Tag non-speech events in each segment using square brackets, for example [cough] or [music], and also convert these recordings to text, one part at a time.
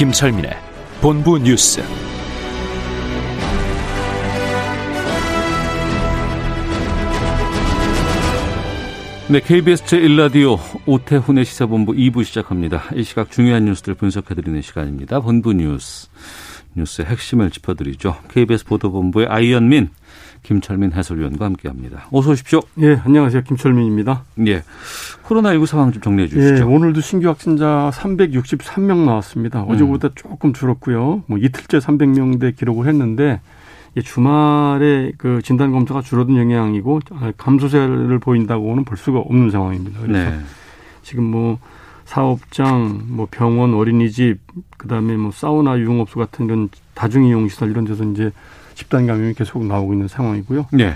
김철민의 본부 뉴스. 네, KBS 제1라디오 오태훈의 시사본부 2부 시작합니다. 이 시각 중요한 뉴스들 분석해드리는 시간입니다. 본부 뉴스. 뉴스의 핵심을 짚어드리죠. KBS 보도본부의 아이언민, 김철민 해설위원과 함께합니다. 어서 오십시오. 예, 안녕하세요. 김철민입니다. 예, 코로나19 상황 좀 정리해 주시죠. 예, 오늘도 신규 확진자 363명 나왔습니다. 어제보다 음. 조금 줄었고요. 뭐 이틀째 300명대 기록을 했는데 이 주말에 그 진단 검사가 줄어든 영향이고 감소세를 보인다고는 볼 수가 없는 상황입니다. 그래서 네. 지금 뭐 사업장, 뭐 병원, 어린이집, 그다음에 뭐 사우나, 유흥업소 같은 이런 다중이용 시설 이런 데서 이제 집단 감염이 계속 나오고 있는 상황이고요. 네.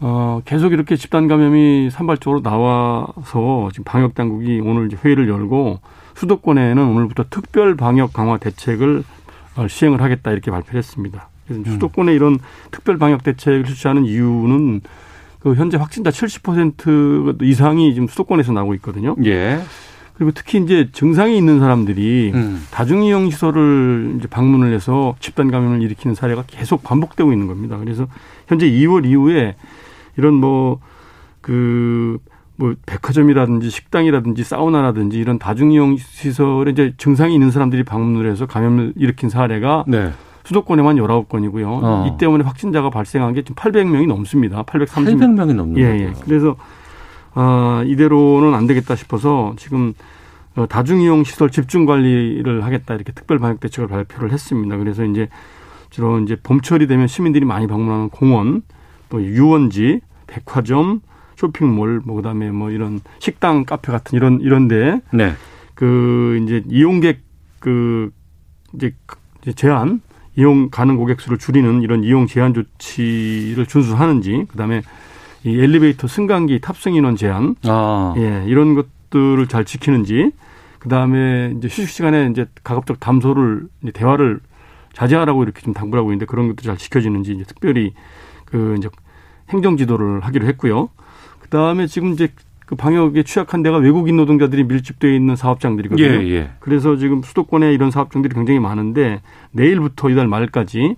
어, 계속 이렇게 집단 감염이 산발적으로 나와서 지금 방역 당국이 오늘 이제 회의를 열고 수도권에는 오늘부터 특별 방역 강화 대책을 어, 시행을 하겠다 이렇게 발표를 했습니다. 그래서 음. 수도권에 이런 특별 방역 대책을 실시하는 이유는 그 현재 확진자 70% 이상이 지금 수도권에서 나오고 있거든요. 예. 그리고 특히 이제 증상이 있는 사람들이 음. 다중이용 시설을 이제 방문을 해서 집단 감염을 일으키는 사례가 계속 반복되고 있는 겁니다. 그래서 현재 2월 이후에 이런 뭐 그 뭐 백화점이라든지 식당이라든지 사우나라든지 이런 다중이용 시설에 이제 증상이 있는 사람들이 방문을 해서 감염을 일으킨 사례가 네. 수도권에만 19건이고요. 어. 이 때문에 확진자가 발생한 게 지금 800명이 넘습니다. 830. 800명이 넘는 예, 거죠. 예. 그래서 아, 이대로는 안 되겠다 싶어서 지금 어, 다중이용 시설 집중 관리를 하겠다 이렇게 특별 방역 대책을 발표를 했습니다. 그래서 이제 주로 이제 봄철이 되면 시민들이 많이 방문하는 공원, 또 유원지, 백화점, 쇼핑몰, 뭐 그다음에 뭐 이런 식당, 카페 같은 이런 이런데 네. 그 이제 이용객 그 이제 이제 제한 이용 가능 고객 수를 줄이는 이런 이용 제한 조치를 준수하는지 그다음에 이 엘리베이터 승강기 탑승 인원 제한 아. 예 이런 것들을 잘 지키는지 그 다음에 이제 휴식 시간에 이제 가급적 담소를 이제 대화를 자제하라고 이렇게 좀 당부를 하고 있는데 그런 것도 잘 지켜지는지 이제 특별히 그 이제 행정 지도를 하기로 했고요. 그 다음에 지금 이제 그 방역에 취약한 데가 외국인 노동자들이 밀집되어 있는 사업장들이거든요. 예, 예. 그래서 지금 수도권에 이런 사업장들이 굉장히 많은데 내일부터 이달 말까지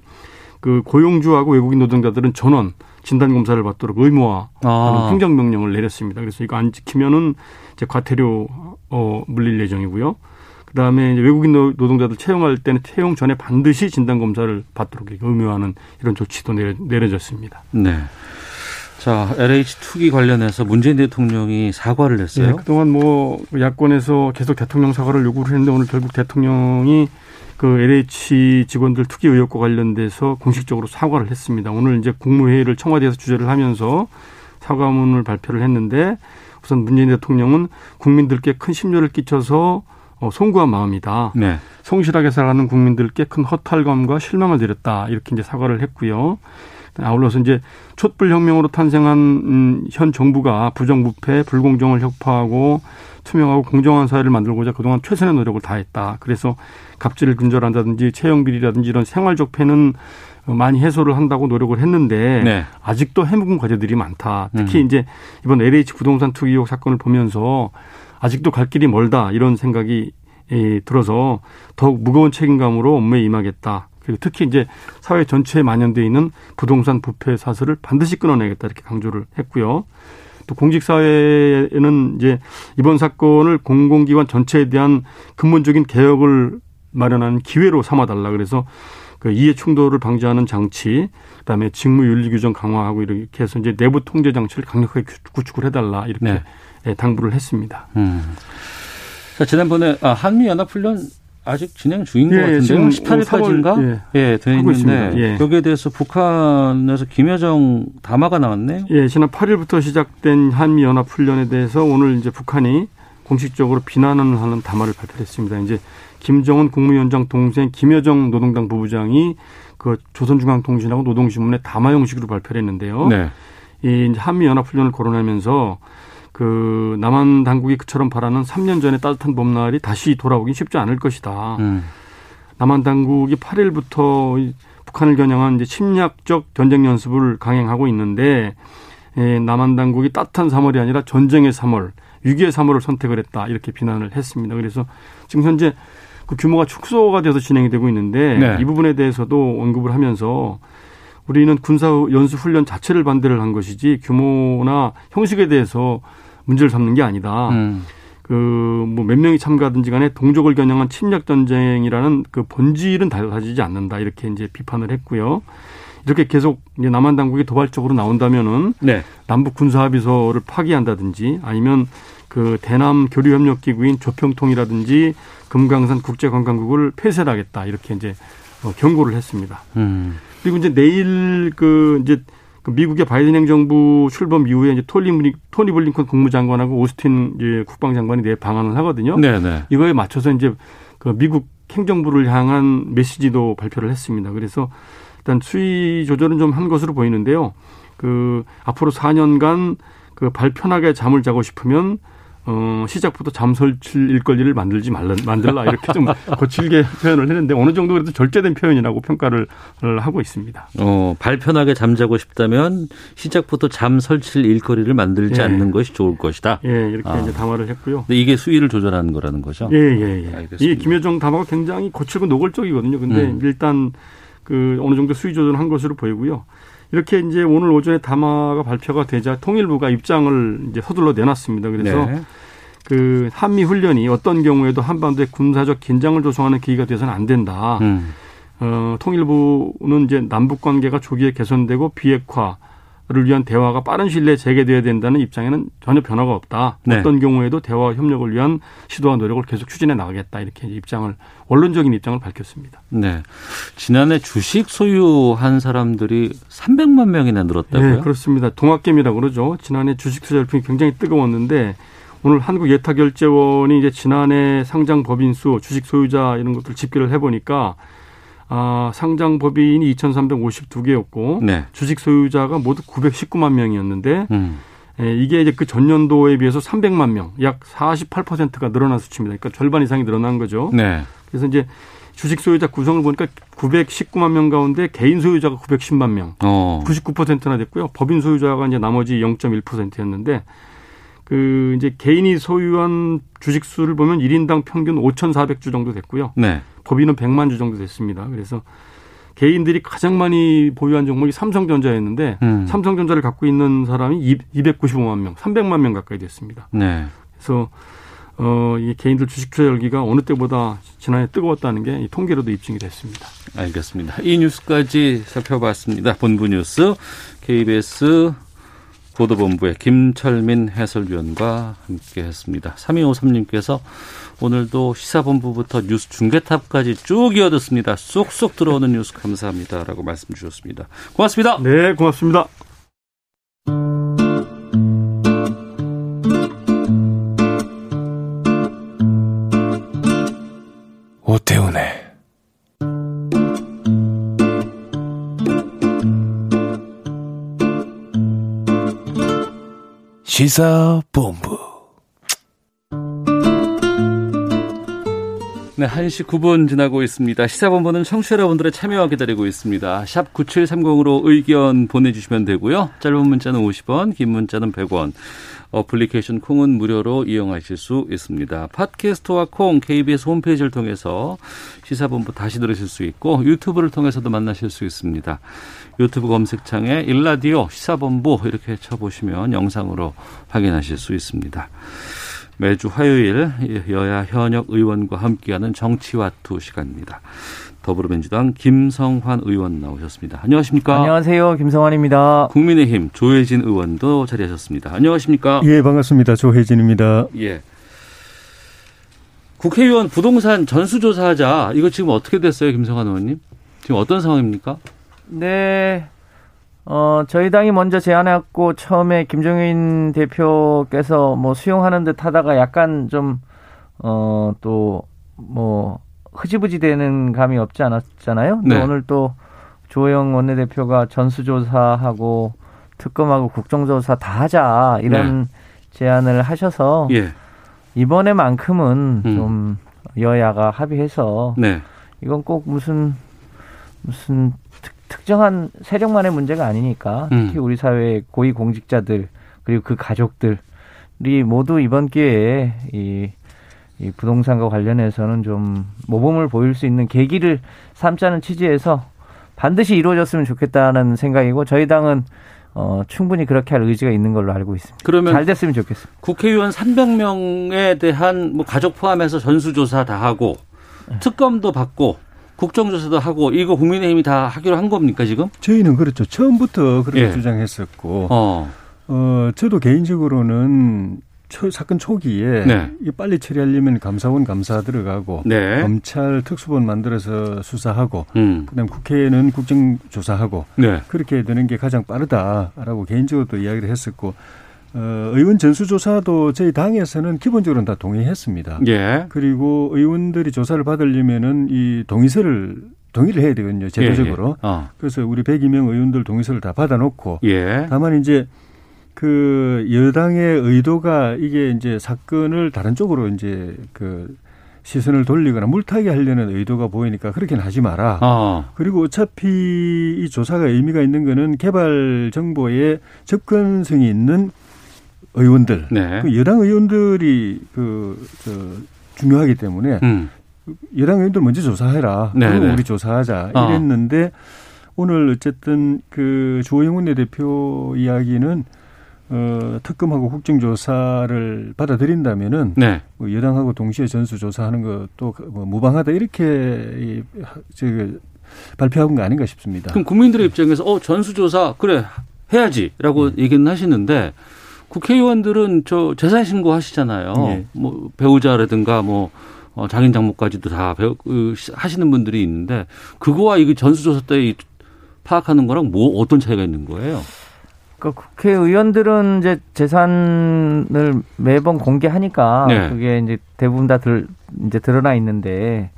그 고용주하고 외국인 노동자들은 전원 진단 검사를 받도록 의무화하는 아. 행정 명령을 내렸습니다. 그래서 이거 안 지키면은 이제 과태료 어 물릴 예정이고요. 그 다음에 이제 외국인 노- 노동자들 채용할 때는 채용 전에 반드시 진단 검사를 받도록 의무화하는 이런 조치도 내려, 내려졌습니다. 네. 자, LH 투기 관련해서 문재인 대통령이 사과를 했어요. 예, 그동안 뭐 야권에서 계속 대통령 사과를 요구를 했는데 오늘 결국 대통령이 그 LH 직원들 투기 의혹과 관련돼서 공식적으로 사과를 했습니다. 오늘 이제 국무회의를 청와대에서 주재를 하면서 사과문을 발표를 했는데 우선 문재인 대통령은 국민들께 큰 심려를 끼쳐서 어, 송구한 마음이다. 네. 성실하게 살아가는 국민들께 큰 허탈감과 실망을 드렸다. 이렇게 이제 사과를 했고요. 아울러서 이제 촛불 혁명으로 탄생한 음, 현 정부가 부정부패, 불공정을 혁파하고 투명하고 공정한 사회를 만들고자 그동안 최선의 노력을 다했다. 그래서 갑질을 근절한다든지 채용 비리라든지 이런 생활적 패는 많이 해소를 한다고 노력을 했는데 네. 아직도 해묵은 과제들이 많다. 특히 음. 이제 이번 LH 부동산 투기 의혹 사건을 보면서 아직도 갈 길이 멀다 이런 생각이 예, 들어서 더욱 무거운 책임감으로 업무에 임하겠다. 그리고 특히 이제 사회 전체에 만연돼 있는 부동산 부패 사슬을 반드시 끊어내겠다 이렇게 강조를 했고요. 또 공직사회에는 이제 이번 사건을 공공기관 전체에 대한 근본적인 개혁을 마련하는 기회로 삼아달라. 그래서 그 이해 충돌을 방지하는 장치, 그다음에 직무 윤리 규정 강화하고 이렇게 해서 이제 내부 통제 장치를 강력하게 구축을 해달라 이렇게 네. 예, 당부를 했습니다. 음. 자, 지난번에 아, 한미 연합 훈련 아직 진행 중인 것 예, 같은데요. 지금 18일까지인가? 3월, 예, 돼 있는데. 예. 여기에 대해서 북한에서 김여정 담화가 나왔네요. 예, 지난 8일부터 시작된 한미 연합 훈련에 대해서 오늘 이제 북한이 공식적으로 비난을 하는 담화를 발표했습니다. 이제 김정은 국무위원장 동생 김여정 노동당 부부장이 그 조선중앙통신하고 노동신문에 담화 형식으로 발표를 했는데요. 네. 이 한미 연합 훈련을 거론하면서 그 남한 당국이 그처럼 바라는 3년 전에 따뜻한 봄날이 다시 돌아오긴 쉽지 않을 것이다. 음. 남한 당국이 8일부터 북한을 겨냥한 이제 침략적 전쟁 연습을 강행하고 있는데 예, 남한 당국이 따뜻한 3월이 아니라 전쟁의 3월, 위기의 3월을 선택을 했다 이렇게 비난을 했습니다. 그래서 지금 현재 그 규모가 축소가 돼서 진행이 되고 있는데 네. 이 부분에 대해서도 언급을 하면서 우리는 군사 연수 훈련 자체를 반대를 한 것이지 규모나 형식에 대해서 문제를 삼는 게 아니다. 음. 그뭐 몇 명이 참가하든지 간에 동족을 겨냥한 침략 전쟁이라는 그 본질은 달라지지 않는다 이렇게 이제 비판을 했고요. 이렇게 계속 이제 남한 당국이 도발적으로 나온다면은 네. 남북 군사 합의서를 파기한다든지 아니면 그 대남 교류 협력 기구인 조평통이라든지 금강산 국제관광국을 폐쇄하겠다 이렇게 이제 어, 경고를 했습니다. 음. 그리고 이제 내일 그 이제 그 미국의 바이든 행정부 출범 이후에 이제 토니, 토니 블링컨 국무장관하고 오스틴 이제 국방장관이 내 방안을 하거든요. 네네. 네. 이거에 맞춰서 이제 그 미국 행정부를 향한 메시지도 발표를 했습니다. 그래서 일단 수위 조절은 좀 한 것으로 보이는데요. 그 앞으로 4년간 그 발 편하게 잠을 자고 싶으면 어, 시작부터 잠설칠 일거리를 만들지 말라, 만들라 이렇게 좀 [laughs] 거칠게 표현을 했는데 어느 정도 그래도 절제된 표현이라고 평가를 하고 있습니다. 어, 발편하게 잠자고 싶다면 시작부터 잠 설칠 일거리를 만들지 예. 않는 것이 좋을 것이다. 예, 이렇게 아. 이제 담화를 했고요. 이게 수위를 조절하는 거라는 거죠? 예, 예, 예. 알겠습니다. 이 김여정 담화가 굉장히 거칠고 노골적이거든요. 근데 음. 일단 그 어느 정도 수위 조절한 것으로 보이고요. 이렇게 이제 오늘 오전에 담화가 발표가 되자 통일부가 입장을 이제 서둘러 내놨습니다. 그래서 네. 그 한미 훈련이 어떤 경우에도 한반도의 군사적 긴장을 조성하는 계기가 돼서는 안 된다. 음. 어, 통일부는 이제 남북 관계가 조기에 개선되고 비핵화 를 위한 대화가 빠른 시일 내에 재개돼야 된다는 입장에는 전혀 변화가 없다. 네. 어떤 경우에도 대화 협력을 위한 시도와 노력을 계속 추진해 나가겠다. 이렇게 입장을 원론적인 입장을 밝혔습니다. 네. 지난해 주식 소유한 사람들이 300만 명이나 늘었다고요? 네, 그렇습니다. 동학개미라고 그러죠. 지난해 주식 투자 열풍이 굉장히 뜨거웠는데 오늘 한국예타결제원이 이제 지난해 상장 법인 수, 주식 소유자 이런 것들 집계를 해 보니까 아, 상장 법인이 2,352개였고 네. 주식 소유자가 모두 919만 명이었는데 음. 예, 이게 이제 그 전년도에 비해서 300만 명, 약 48%가 늘어난 수치입니다. 그러니까 절반 이상이 늘어난 거죠. 네. 그래서 이제 주식 소유자 구성을 보니까 919만 명 가운데 개인 소유자가 910만 명, 어. 99%나 됐고요. 법인 소유자가 이제 나머지 0.1%였는데 그 이제 개인이 소유한 주식 수를 보면 1인당 평균 5,400주 정도 됐고요. 네. 법인은 100만 주 정도 됐습니다. 그래서 개인들이 가장 많이 보유한 종목이 삼성전자였는데 음. 삼성전자를 갖고 있는 사람이 295만 명, 300만 명 가까이 됐습니다. 네. 그래서 어, 이 개인들 주식 투자 열기가 어느 때보다 지난해 뜨거웠다는 게 이 통계로도 입증이 됐습니다. 알겠습니다. 이 뉴스까지 살펴봤습니다. 본부 뉴스 KBS 보도본부의 김철민 해설위원과 함께했습니다. 3253님께서 오늘도 시사본부부터 뉴스 중계탑까지 쭉 이어듣습니다. 쏙쏙 들어오는 [laughs] 뉴스 감사합니다라고 말씀 주셨습니다. 고맙습니다. 네, 고맙습니다. 오태훈의 시사본부. 네, 1시 9분 지나고 있습니다. 시사본부는 청취자 여러분들의 참여와 기다리고 있습니다. 샵 9730으로 의견 보내주시면 되고요. 짧은 문자는 50원, 긴 문자는 100원. 어플리케이션 콩은 무료로 이용하실 수 있습니다. 팟캐스트와 콩, KBS 홈페이지를 통해서 시사본부 다시 들으실 수 있고 유튜브를 통해서도 만나실 수 있습니다. 유튜브 검색창에 일라디오 시사본부 이렇게 쳐보시면 영상으로 확인하실 수 있습니다. 매주 화요일 여야 현역 의원과 함께하는 정치와투 시간입니다. 더불어민주당 김성환 의원 나오셨습니다. 안녕하십니까? 안녕하세요. 김성환입니다. 국민의힘 조혜진 의원도 자리하셨습니다. 안녕하십니까? 예, 반갑습니다. 조혜진입니다. 예. 국회의원 부동산 전수조사하자. 이거 지금 어떻게 됐어요, 김성환 의원님? 지금 어떤 상황입니까? 네. 어, 저희 당이 먼저 제안했고 처음에 김종인 대표께서 뭐 수용하는 듯 하다가 약간 좀, 어, 또, 뭐, 흐지부지 되는 감이 없지 않았잖아요. 네. 오늘 또 조영 원내대표가 전수조사하고 특검하고 국정조사 다 하자 이런 네. 제안을 하셔서 예. 이번에만큼은 음. 좀 여야가 합의해서 네. 이건 꼭 무슨 무슨 특, 정한 세력만의 문제가 아니니까 음. 특히 우리 사회 고위 공직자들 그리고 그 가족들이 모두 이번 기회에 이, 이 부동산과 관련해서는 좀 모범을 보일 수 있는 계기를 삼자는 취지에서 반드시 이루어졌으면 좋겠다는 생각이고 저희 당은 어, 충분히 그렇게 할 의지가 있는 걸로 알고 있습니다. 그러면 잘 됐으면 좋겠습니다. 국회의원 300명에 대한 뭐 가족 포함해서 전수조사 다 하고 네. 특검도 받고 국정조사도 하고 이거 국민의힘이 다 하기로 한 겁니까 지금? 저희는 그렇죠. 처음부터 그렇게 예. 주장했었고, 어. 어 저도 개인적으로는 초, 사건 초기에 네. 이 빨리 처리하려면 감사원 감사 들어가고 네. 검찰 특수본 만들어서 수사하고 음. 그다음 국회는 국정조사하고 네. 그렇게 되는 게 가장 빠르다라고 개인적으로도 이야기를 했었고 어, 의원 전수조사도 저희 당에서는 기본적으로는 다 동의했습니다. 예. 그리고 의원들이 조사를 받으려면은 이 동의서를 동의를 해야 되거든요, 제도적으로. 예, 예. 어. 그래서 우리 102명 의원들 동의서를 다 받아놓고. 예. 다만 이제 그 여당의 의도가 이게 이제 사건을 다른 쪽으로 이제 그 시선을 돌리거나 물타기 하려는 의도가 보이니까 그렇게는 하지 마라. 어. 그리고 어차피 이 조사가 의미가 있는 거는 개발 정보에 접근성이 있는 의원들, 네. 그 여당 의원들이 그, 저, 중요하기 때문에 음. 여당 의원들 먼저 조사해라. 네 그리고 네. 우리 조사하자. 어. 이랬는데 어. 오늘 어쨌든 그 주호영 원내대표 이야기는 어, 특검하고 국정조사를 받아들인다면은 네. 뭐 여당하고 동시에 전수조사하는 것도 뭐 무방하다 이렇게 저기 발표한 거 아닌가 싶습니다. 그럼 국민들의 입장에서 어 전수조사 그래 해야지라고 네. 얘기는 하시는데 국회의원들은 저 재산 신고 하시잖아요. 네. 뭐 배우자라든가 뭐 어, 장인 장모까지도 다 배우, 그, 하시는 분들이 있는데 그거와 이게 전수조사 때 파악하는 거랑 뭐 어떤 차이가 있는 거예요? 그 국회의원들은 이제 재산을 매번 공개하니까 네. 그게 이제 대부분 다 들, 이제 드러나 있는데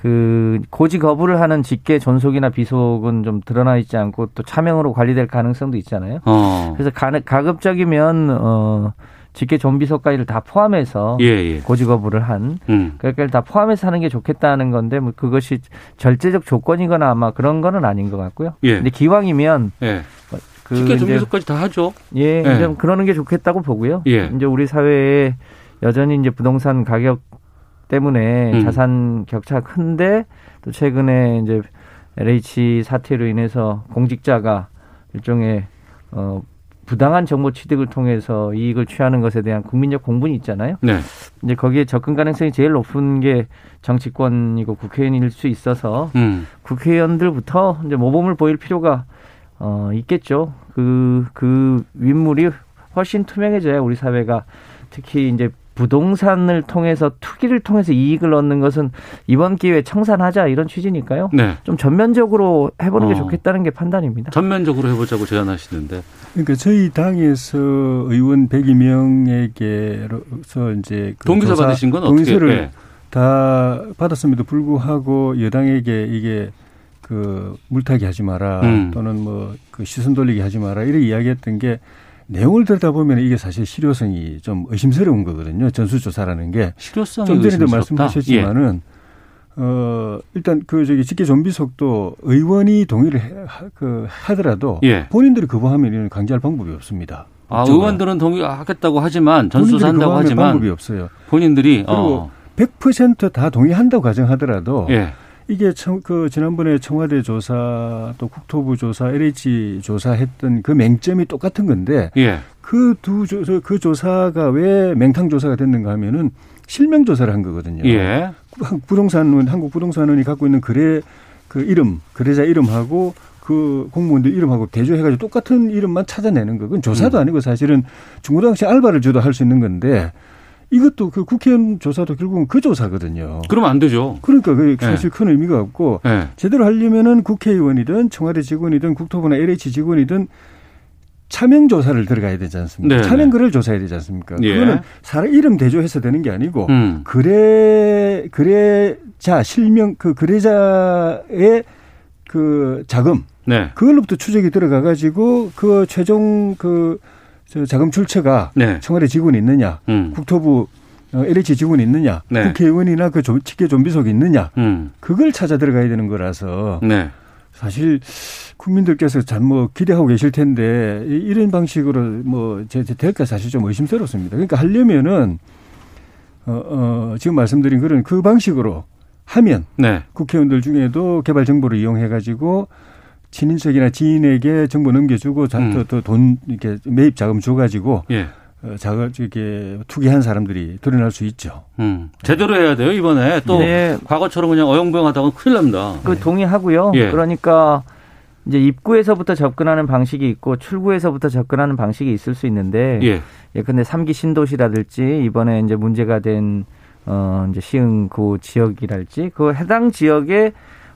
그 고지 거부를 하는 직계 존속이나 비속은 좀 드러나 있지 않고 또 차명으로 관리될 가능성도 있잖아요. 어. 그래서 가, 가급적이면 어 직계 존비속까지를 다 포함해서 예, 예. 고지 거부를 한 음. 그러니까 다 포함해서 하는 게 좋겠다는 건데 뭐 그것이 절제적 조건이거나 아마 그런 거는 아닌 것 같고요. 예. 근데 기왕이면 예. 그 직계 존비속까지 다 하죠. 예, 예. 좀 그러는 게 좋겠다고 보고요. 예. 이제 우리 사회에 여전히 이제 부동산 가격 때문에 음. 자산 격차가 큰데 또 최근에 이제 LH 사태로 인해서 공직자가 일종의 어 부당한 정보 취득을 통해서 이익을 취하는 것에 대한 국민적 공분이 있잖아요. 네. 이제 거기에 접근 가능성이 제일 높은 게 정치권이고 국회의원일 수 있어서 음. 국회의원들부터 이제 모범을 보일 필요가 어 있겠죠. 그그 그 윗물이 훨씬 투명해져야 우리 사회가 특히 이제 부동산을 통해서 투기를 통해서 이익을 얻는 것은 이번 기회에 청산하자 이런 취지니까요. 네. 좀 전면적으로 해보는 게 어. 좋겠다는 게 판단입니다. 전면적으로 해보자고 제안하시는데. 그러니까 저희 당에서 의원 102명에게서 이제 그 동의서 받으신 건 동의서를 네. 다 받았음에도 불구하고 여당에게 이게 그 물타기 하지 마라 음. 또는 뭐 그 시선 돌리기 하지 마라 이렇게 이야기했던 게 내용을 들다 보면 이게 사실 실효성이 좀 의심스러운 거거든요. 전수조사라는 게. 실효성이 좀 전에도 말씀하셨지만은 예. 어 일단 그 저기 직계 좀비 속도 의원이 동의를 해, 그 하더라도 예. 본인들이 거부하면 이는 강제할 방법이 없습니다. 아, 의원들은 동의하겠다고 하지만 전수사한다고 하지만 방법이 없어요. 본인들이 그리고 어. 100%다 동의한다고 가정하더라도 예. 이게 청, 그 지난번에 청와대 조사 또 국토부 조사 LH 조사했던 그 맹점이 똑같은 건데 예. 그두 그 조사가 왜 맹탕 조사가 됐는가 하면은 실명 조사를 한 거거든요. 예. 부동산은 한국 부동산원이 갖고 있는 거래 그 이름 거래자 이름하고 그 공무원들 이름하고 대조해가지고 똑같은 이름만 찾아내는 거. 그건 조사도 음. 아니고 사실은 중고등학생 알바를 줘도 할 수 있는 건데 이것도 그 국회의원 조사도 결국은 그 조사거든요. 그러면 안 되죠. 그러니까 그 사실 네. 큰 의미가 없고 네. 제대로 하려면은 국회의원이든 청와대 직원이든 국토부나 LH 직원이든 차명 조사를 들어가야 되지 않습니까? 네 차명 글을 조사해야 되지 않습니까? 예. 그거는 사람 이름 대조해서 되는 게 아니고 음. 그래 그래자 실명 그 그래자의 그 자금 네. 그걸로부터 추적이 들어가 가지고 그 최종 그 자금 출처가 네. 청와대 직원이 있느냐, 음. 국토부 어, LH 직원이 있느냐, 네. 국회의원이나 그 직계 좀비 속이 있느냐, 음. 그걸 찾아 들어가야 되는 거라서 네. 사실 국민들께서 잘뭐 기대하고 계실 텐데 이런 방식으로 뭐 될까 사실 좀 의심스럽습니다. 그러니까 하려면은 어, 어 지금 말씀드린 그런 그 방식으로 하면 네. 국회의원들 중에도 개발 정보를 이용해 가지고 친인척이나 지인에게 정보 넘겨주고 음. 또돈 이렇게 매입 자금 줘가지고 예. 어, 자가 이렇게 투기한 사람들이 드러날 수 있죠. 음. 제대로 해야 돼요 이번에 또 네. 과거처럼 그냥 어영부영하다가 큰일 납니다. 그 네. 동의하고요. 예. 그러니까 이제 입구에서부터 접근하는 방식이 있고 출구에서부터 접근하는 방식이 있을 수 있는데 예. 예컨대 삼기 신도시라든지 이번에 이제 문제가 된 어 이제 시흥 그 지역이랄지 그 해당 지역에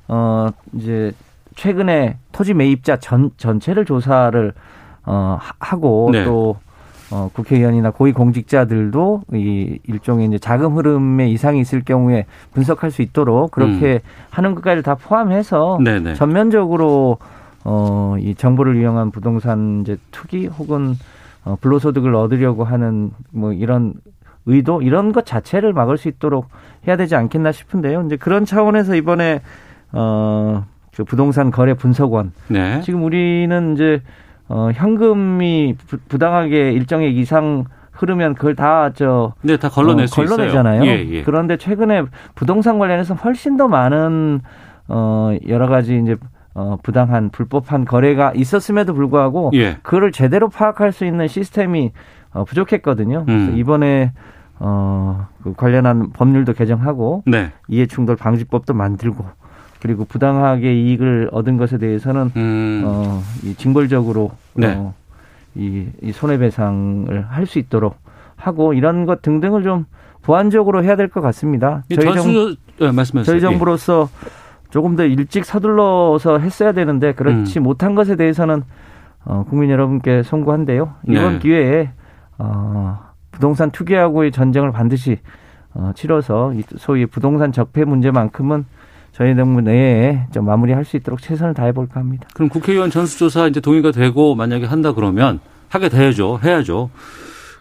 어 이제 최근에 토지 매입자 전 전체를 조사를 어 하고 네. 또 어, 국회의원이나 고위 공직자들도 이 일종의 이제 자금 흐름에 이상이 있을 경우에 분석할 수 있도록 그렇게 음. 하는 것까지 다 포함해서 네네. 전면적으로 어, 이 정보를 이용한 부동산 이제 투기 혹은 어, 불로소득을 얻으려고 하는 뭐 이런 의도 이런 것 자체를 막을 수 있도록 해야 되지 않겠나 싶은데요. 이제 그런 차원에서 이번에 어, 그 부동산 거래 분석원. 네. 지금 우리는 이제 어 현금이 부, 당하게 일정액 이상 흐르면 그걸 다저 네, 다 걸러낼 어, 수 걸러내잖아요. 예, 예. 그런데 최근에 부동산 관련해서 훨씬 더 많은 어 여러 가지 이제 어 부당한 불법한 거래가 있었음에도 불구하고 예. 그거를 제대로 파악할 수 있는 시스템이 어 부족했거든요. 그래서 음. 이번에 어 그 관련한 법률도 개정하고 네. 이해충돌 방지법도 만들고 그리고 부당하게 이익을 얻은 것에 대해서는 음. 어, 이 징벌적으로 네. 어, 이, 이 손해배상을 할 수 있도록 하고 이런 것 등등을 좀 보완적으로 해야 될 것 같습니다. 저희 정 네. 저희 정부로서 조금 더 일찍 서둘러서 했어야 되는데 그렇지 음. 못한 것에 대해서는 어, 국민 여러분께 송구한데요. 이번 네. 기회에 어, 부동산 투기하고의 전쟁을 반드시 어, 치러서 소위 부동산 적폐 문제만큼은 저희 정부 내에 좀 마무리할 수 있도록 최선을 다해 볼까 합니다. 그럼 국회의원 전수조사 이제 동의가 되고 만약에 한다 그러면 하게 돼야죠. 해야죠.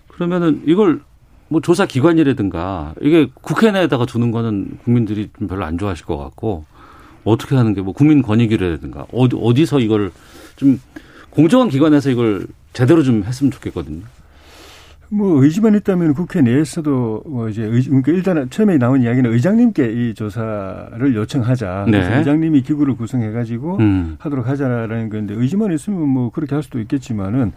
그러면은 이걸 뭐 조사 기관이라든가 이게 국회 내에다가 두는 거는 국민들이 좀 별로 안 좋아하실 것 같고 어떻게 하는 게 뭐 국민 권익위라든가 어디 어디서 이걸 좀 공정한 기관에서 이걸 제대로 좀 했으면 좋겠거든요. 뭐 의지만 있다면 국회 내에서도 뭐 이제 의, 그러니까 일단 처음에 나온 이야기는 의장님께 이 조사를 요청하자. 네. 그래서 의장님이 기구를 구성해 가지고 음. 하도록 하자라는 건데 의지만 있으면 뭐 그렇게 할 수도 있겠지만은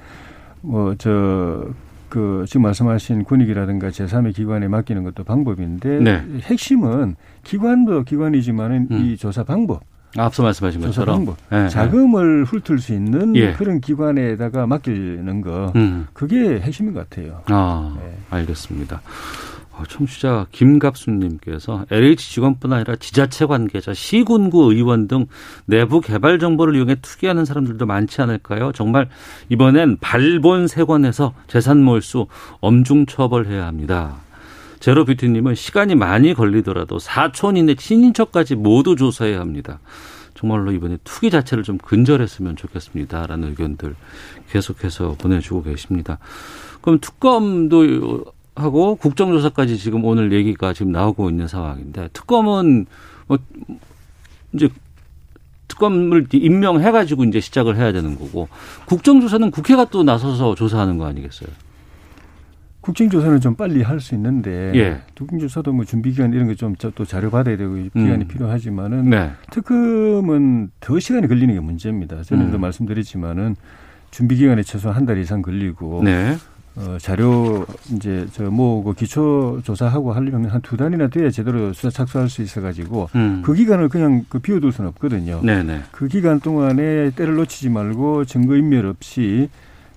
뭐저 그 지금 말씀하신 군익이라든가 제3의 기관에 맡기는 것도 방법인데 네. 핵심은 기관도 기관이지만은 음. 이 조사 방법 앞서 말씀하신 것처럼 네. 자금을 훑을 수 있는 예. 그런 기관에다가 맡기는 거 음. 그게 핵심인 것 같아요. 아, 네. 알겠습니다. 어, 청취자 김갑수님께서 LH 직원뿐 아니라 지자체 관계자, 시군구 의원 등 내부 개발 정보를 이용해 투기하는 사람들도 많지 않을까요? 정말 이번엔 발본 세관에서 재산 몰수 엄중 처벌해야 합니다. 제로뷰티님은 시간이 많이 걸리더라도 사촌 이내 친인척까지 모두 조사해야 합니다. 정말로 이번에 투기 자체를 좀 근절했으면 좋겠습니다라는 의견들 계속해서 보내주고 계십니다. 그럼 특검도 하고 국정조사까지 지금 오늘 얘기가 지금 나오고 있는 상황인데 특검은 뭐 이제 특검을 임명해가지고 이제 시작을 해야 되는 거고 국정조사는 국회가 또 나서서 조사하는 거 아니겠어요? 국정조사는 좀 빨리 할 수 있는데 예. 국정조사도 뭐 준비 기간 이런 게 좀 또 자료 받아야 되고 기간이 음. 필요하지만은 네. 특검은 더 시간이 걸리는 게 문제입니다. 저는 음. 말씀드렸지만은 준비 기간에 최소한 한 달 이상 걸리고 네. 어, 자료 이제 저 모으고 기초 조사하고 하려면 한 두 달이나 돼야 제대로 수사 착수할 수 있어가지고 음. 그 기간을 그냥 그 비워둘 수는 없거든요. 네네. 네. 그 기간 동안에 때를 놓치지 말고 증거 인멸 없이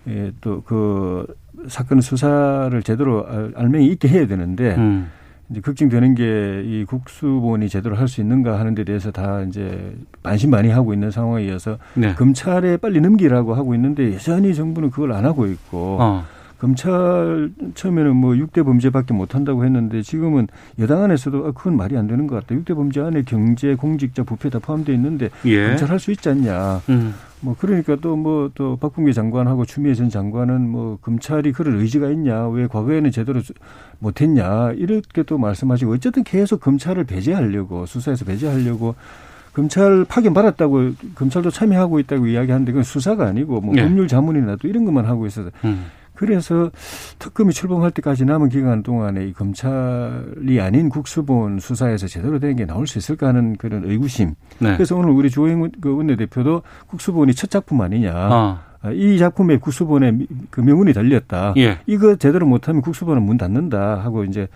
예, 또그 사건 수사를 제대로 알맹이 있게 해야 되는데 음. 이제 걱정되는 게 이 국수본이 제대로 할 수 있는가 하는 데 대해서 다 이제 반신반의하고 있는 상황이어서 네. 검찰에 빨리 넘기라고 하고 있는데 여전히 정부는 그걸 안 하고 있고 어. 검찰 처음에는 뭐 6대 범죄밖에 못 한다고 했는데 지금은 여당 안에서도 아, 그건 말이 안 되는 것 같다. 6대 범죄 안에 경제, 공직자, 부패 다 포함되어 있는데 예. 검찰 할 수 있지 않냐. 음. 뭐 그러니까 또 뭐또 뭐 박범계 장관하고 추미애 전 장관은 뭐 검찰이 그런 의지가 있냐 왜 과거에는 제대로 못했냐 이렇게 또 말씀하시고 어쨌든 계속 검찰을 배제하려고 수사에서 배제하려고 검찰 파견 받았다고 검찰도 참여하고 있다고 이야기하는데 그건 수사가 아니고 뭐 네. 법률 자문이나 또 이런 것만 하고 있어서 음. 그래서 특검이 출범할 때까지 남은 기간 동안에 이 검찰이 아닌 국수본 수사에서 제대로 된 게 나올 수 있을까 하는 그런 의구심. 네. 그래서 오늘 우리 조영 그 원내대표도 국수본이 첫 작품 아니냐. 아. 이 작품에 국수본에 그 명운이 달렸다. 예. 이거 제대로 못하면 국수본은 문 닫는다 하고 이제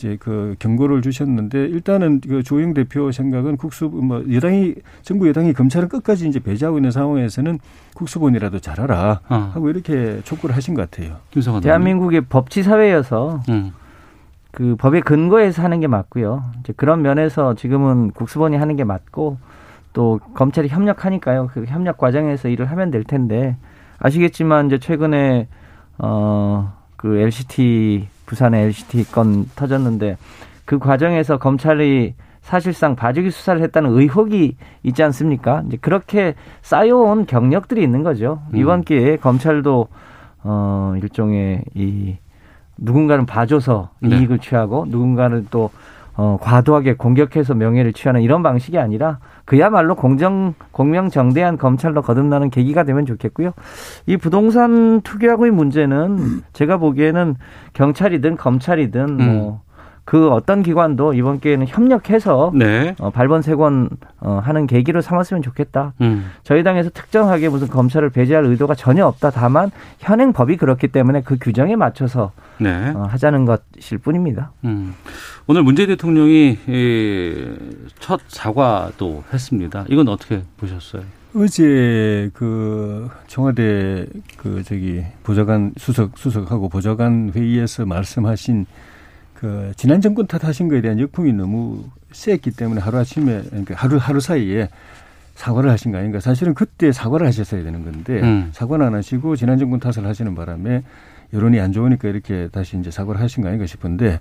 이제 그 경고를 주셨는데 일단은 그 조영 대표 생각은 국수 뭐 여당이 정부 여당이 검찰은 끝까지 이제 배제하고 있는 상황에서는 국수본이라도 잘하라 어. 하고 이렇게 촉구를 하신 것 같아요. 대한민국의 법치 사회여서 음. 그 법의 근거에서 하는 게 맞고요. 이제 그런 면에서 지금은 국수본이 하는 게 맞고 또 검찰이 협력하니까요. 그 협력 과정에서 일을 하면 될 텐데 아시겠지만 이제 최근에 어그 LCT 부산의 LCT 건 터졌는데 그 과정에서 검찰이 사실상 봐주기 수사를 했다는 의혹이 있지 않습니까? 이제 그렇게 쌓여온 경력들이 있는 거죠. 음. 이번 기회에 검찰도 어 일종의 이 누군가는 봐줘서 네. 이익을 취하고 누군가는 또 어, 과도하게 공격해서 명예를 취하는 이런 방식이 아니라 그야말로 공정 공명정대한 검찰로 거듭나는 계기가 되면 좋겠고요. 이 부동산 투기하고의 문제는 제가 보기에는 경찰이든 검찰이든 뭐 음. 뭐 그 어떤 기관도 이번 기회에는 협력해서 네. 어, 발본색원 어, 하는 계기로 삼았으면 좋겠다. 음. 저희 당에서 특정하게 무슨 검찰을 배제할 의도가 전혀 없다. 다만 현행 법이 그렇기 때문에 그 규정에 맞춰서 네. 어, 하자는 것일 뿐입니다. 음. 오늘 문재인 대통령이 첫 사과도 했습니다. 이건 어떻게 보셨어요? 어제 그 청와대 그 저기 보좌관 수석 수석하고 보좌관 회의에서 말씀하신 그 지난 정권 탓하신 거에 대한 역풍이 너무 셌기 때문에 하루 아침에 그러니까 하루 하루 사이에 사과를 하신 거 아닌가? 사실은 그때 사과를 하셨어야 되는 건데 음. 사과는 안 하시고 지난 정권 탓을 하시는 바람에 여론이 안 좋으니까 이렇게 다시 이제 사과를 하신 거 아닌가 싶은데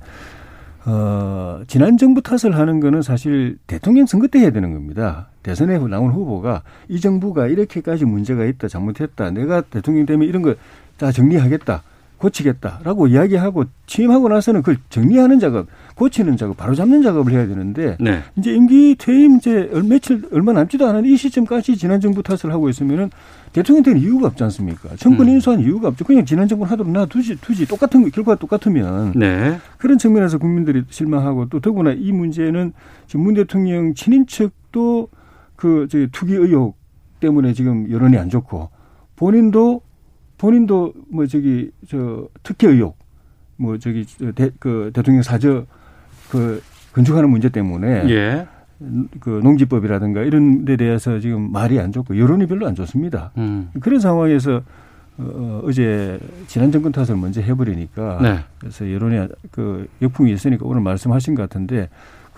어, 지난 정부 탓을 하는 거는 사실 대통령 선거 때 해야 되는 겁니다. 대선에 나온 후보가 이 정부가 이렇게까지 문제가 있다, 잘못했다, 내가 대통령 되면 이런 거 다 정리하겠다. 고치겠다라고 이야기하고 취임하고 나서는 그걸 정리하는 작업, 고치는 작업, 바로 잡는 작업을 해야 되는데 네. 이제 임기 퇴임 이제 며칠 얼마 남지도 않은 이 시점까지 지난 정부 탓을 하고 있으면은 대통령 되는 이유가 없지 않습니까? 정권 음. 인수한 이유가 없죠. 그냥 지난 정권 하도록 놔두지 두지 똑같은 결과가 똑같으면 네. 그런 측면에서 국민들이 실망하고 또 더구나 이 문제는 지금 문 대통령 친인척도 그 저기 투기 의혹 때문에 지금 여론이 안 좋고 본인도 본인도 뭐 저기 저 특혜 의혹 뭐 저기 대, 그 대통령 사저 그 건축하는 문제 때문에 예. 그 농지법이라든가 이런 데 대해서 지금 말이 안 좋고 여론이 별로 안 좋습니다. 음. 그런 상황에서 어, 어제 지난 정권 탓을 먼저 해버리니까 네. 그래서 여론이 그 역풍이 있으니까 오늘 말씀하신 것 같은데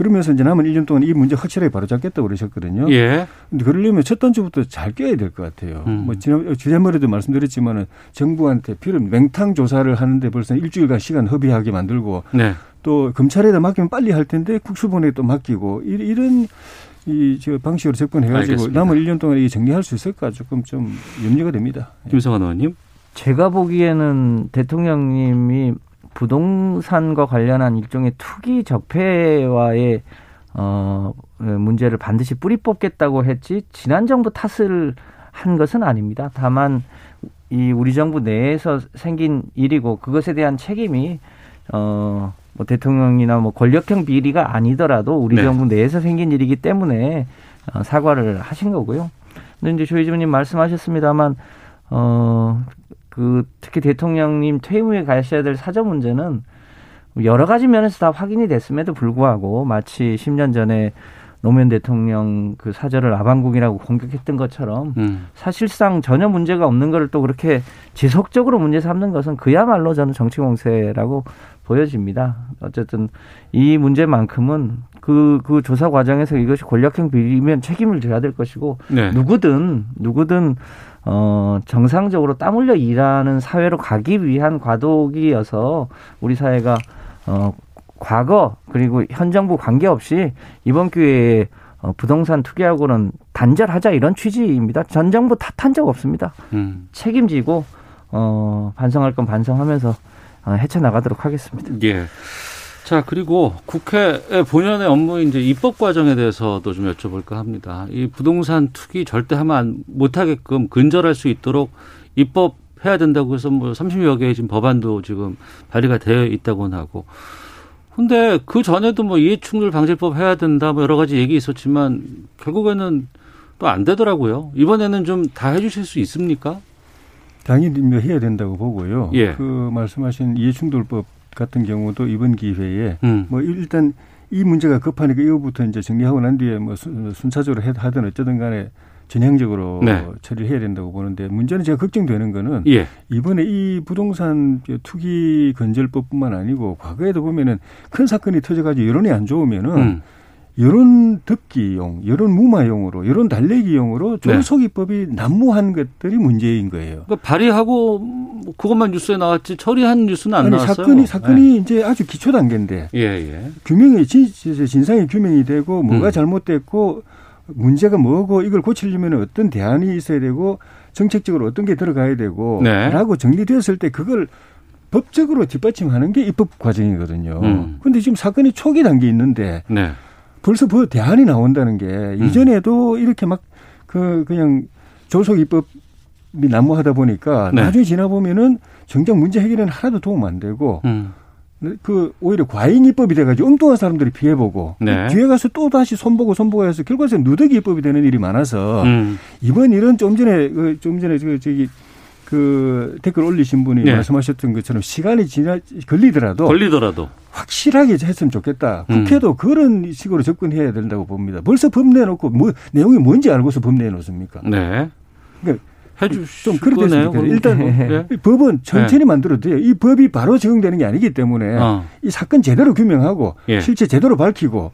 그러면서 이제 남은 1년 동안 이 문제 확실하게 바로잡겠다고 그러셨거든요. 예. 근데 그러려면 첫 단추부터 잘 껴야 될 것 같아요. 음. 뭐 지난 지난번에도 말씀드렸지만은 정부한테 필요 맹탕 조사를 하는데 벌써 일주일간 시간 허비하게 만들고 네. 또 검찰에다 맡기면 빨리 할 텐데 국수본에 또 맡기고 이런 이저 방식으로 접근해가지고 알겠습니다. 남은 1년 동안 이 정리할 수 있을까 조금 좀 염려가 됩니다. 김성환 의원님. 제가 보기에는 대통령님이 부동산과 관련한 일종의 투기 적폐와의 어 문제를 반드시 뿌리 뽑겠다고 했지 지난 정부 탓을 한 것은 아닙니다. 다만 이 우리 정부 내에서 생긴 일이고 그것에 대한 책임이 어 뭐 대통령이나 뭐 권력형 비리가 아니더라도 우리 네. 정부 내에서 생긴 일이기 때문에 어, 사과를 하신 거고요. 근데 이제 조희주님 말씀하셨습니다만 어 그 특히 대통령님 퇴임 후에 가셔야 될 사저 문제는 여러 가지 면에서 다 확인이 됐음에도 불구하고 마치 10년 전에 노무현 대통령 그 사절을 아방국이라고 공격했던 것처럼 음. 사실상 전혀 문제가 없는 거를 또 그렇게 지속적으로 문제 삼는 것은 그야말로 저는 정치 공세라고 보여집니다. 어쨌든 이 문제만큼은 그, 그 조사 과정에서 이것이 권력형 비리면 책임을 져야 될 것이고 네. 누구든 누구든 어 정상적으로 땀 흘려 일하는 사회로 가기 위한 과도기여서 우리 사회가 어 과거 그리고 현 정부 관계없이 이번 기회에 어, 부동산 투기하고는 단절하자 이런 취지입니다. 전 정부 탓한 적 없습니다. 음. 책임지고 어, 반성할 건 반성하면서 어, 헤쳐나가도록 하겠습니다. 예. 자, 그리고 국회의 본연의 업무인 이제 입법 과정에 대해서도 좀 여쭤볼까 합니다. 이 부동산 투기 절대 하면 못 하게끔 근절할 수 있도록 입법 해야 된다고 해서 뭐 30여 개의 지금 법안도 지금 발의가 되어 있다고는 하고 근데 그 전에도 뭐 이해충돌 방지법 해야 된다 뭐 여러 가지 얘기 있었지만 결국에는 또 안 되더라고요. 이번에는 좀 다 해주실 수 있습니까? 당연히 뭐 해야 된다고 보고요. 예. 그 말씀하신 이해충돌법 같은 경우도 이번 기회에 음. 뭐 일단 이 문제가 급하니까 이거부터 이제 정리하고 난 뒤에 뭐 순차적으로 하든 어쩌든 간에 전향적으로 네. 처리를 해야 된다고 보는데 문제는 제가 걱정되는 거는 예. 이번에 이 부동산 투기 건절법뿐만 아니고 과거에도 보면은 큰 사건이 터져가지고 여론이 안 좋으면은 음. 여론 듣기용, 여론 무마용으로, 여론 달래기용으로 조속입법이 네. 난무한 것들이 문제인 거예요. 그러니까 발의하고 그것만 뉴스에 나왔지 처리한 뉴스는 안 아니, 나왔어요. 사건이 사건이 네. 이제 아주 기초 단계인데 예, 예. 규명이 진, 진상이 규명이 되고 뭐가 음. 잘못됐고 문제가 뭐고 이걸 고치려면 어떤 대안이 있어야 되고 정책적으로 어떤 게 들어가야 되고 네. 라고 정리되었을 때 그걸 법적으로 뒷받침하는 게 입법 과정이거든요. 음. 근데 지금 사건이 초기 단계에 있는데 네. 벌써 그 대안이 나온다는 게 음. 이전에도 이렇게 막 그 그냥 조속 입법 이 난무하다 보니까 네. 나중에 지나 보면은 정작 문제 해결에는 하나도 도움 안 되고 음. 그 오히려 과잉 입법이 돼가지고 엉뚱한 사람들이 피해보고 네. 뒤에 가서 또 다시 손보고 손보고 해서 결과적으로 누더기 입법이 되는 일이 많아서 음. 이번 일은 좀 전에 그좀 전에 그 저기 그 댓글 올리신 분이 네. 말씀하셨던 것처럼 시간이 지나 걸리더라도 걸리더라도 확실하게 했으면 좋겠다. 음. 국회도 음. 그런 식으로 접근해야 된다고 봅니다. 벌써 법 내놓고 뭐 내용이 뭔지 알고서 법 내놓습니까? 네. 그러니까 좀 그렇게 좋겠어요. 일단 네. 법은 천천히 네. 만들어도 돼요. 이 법이 바로 적용되는 게 아니기 때문에 어. 이 사건 제대로 규명하고 예. 실제 제대로 밝히고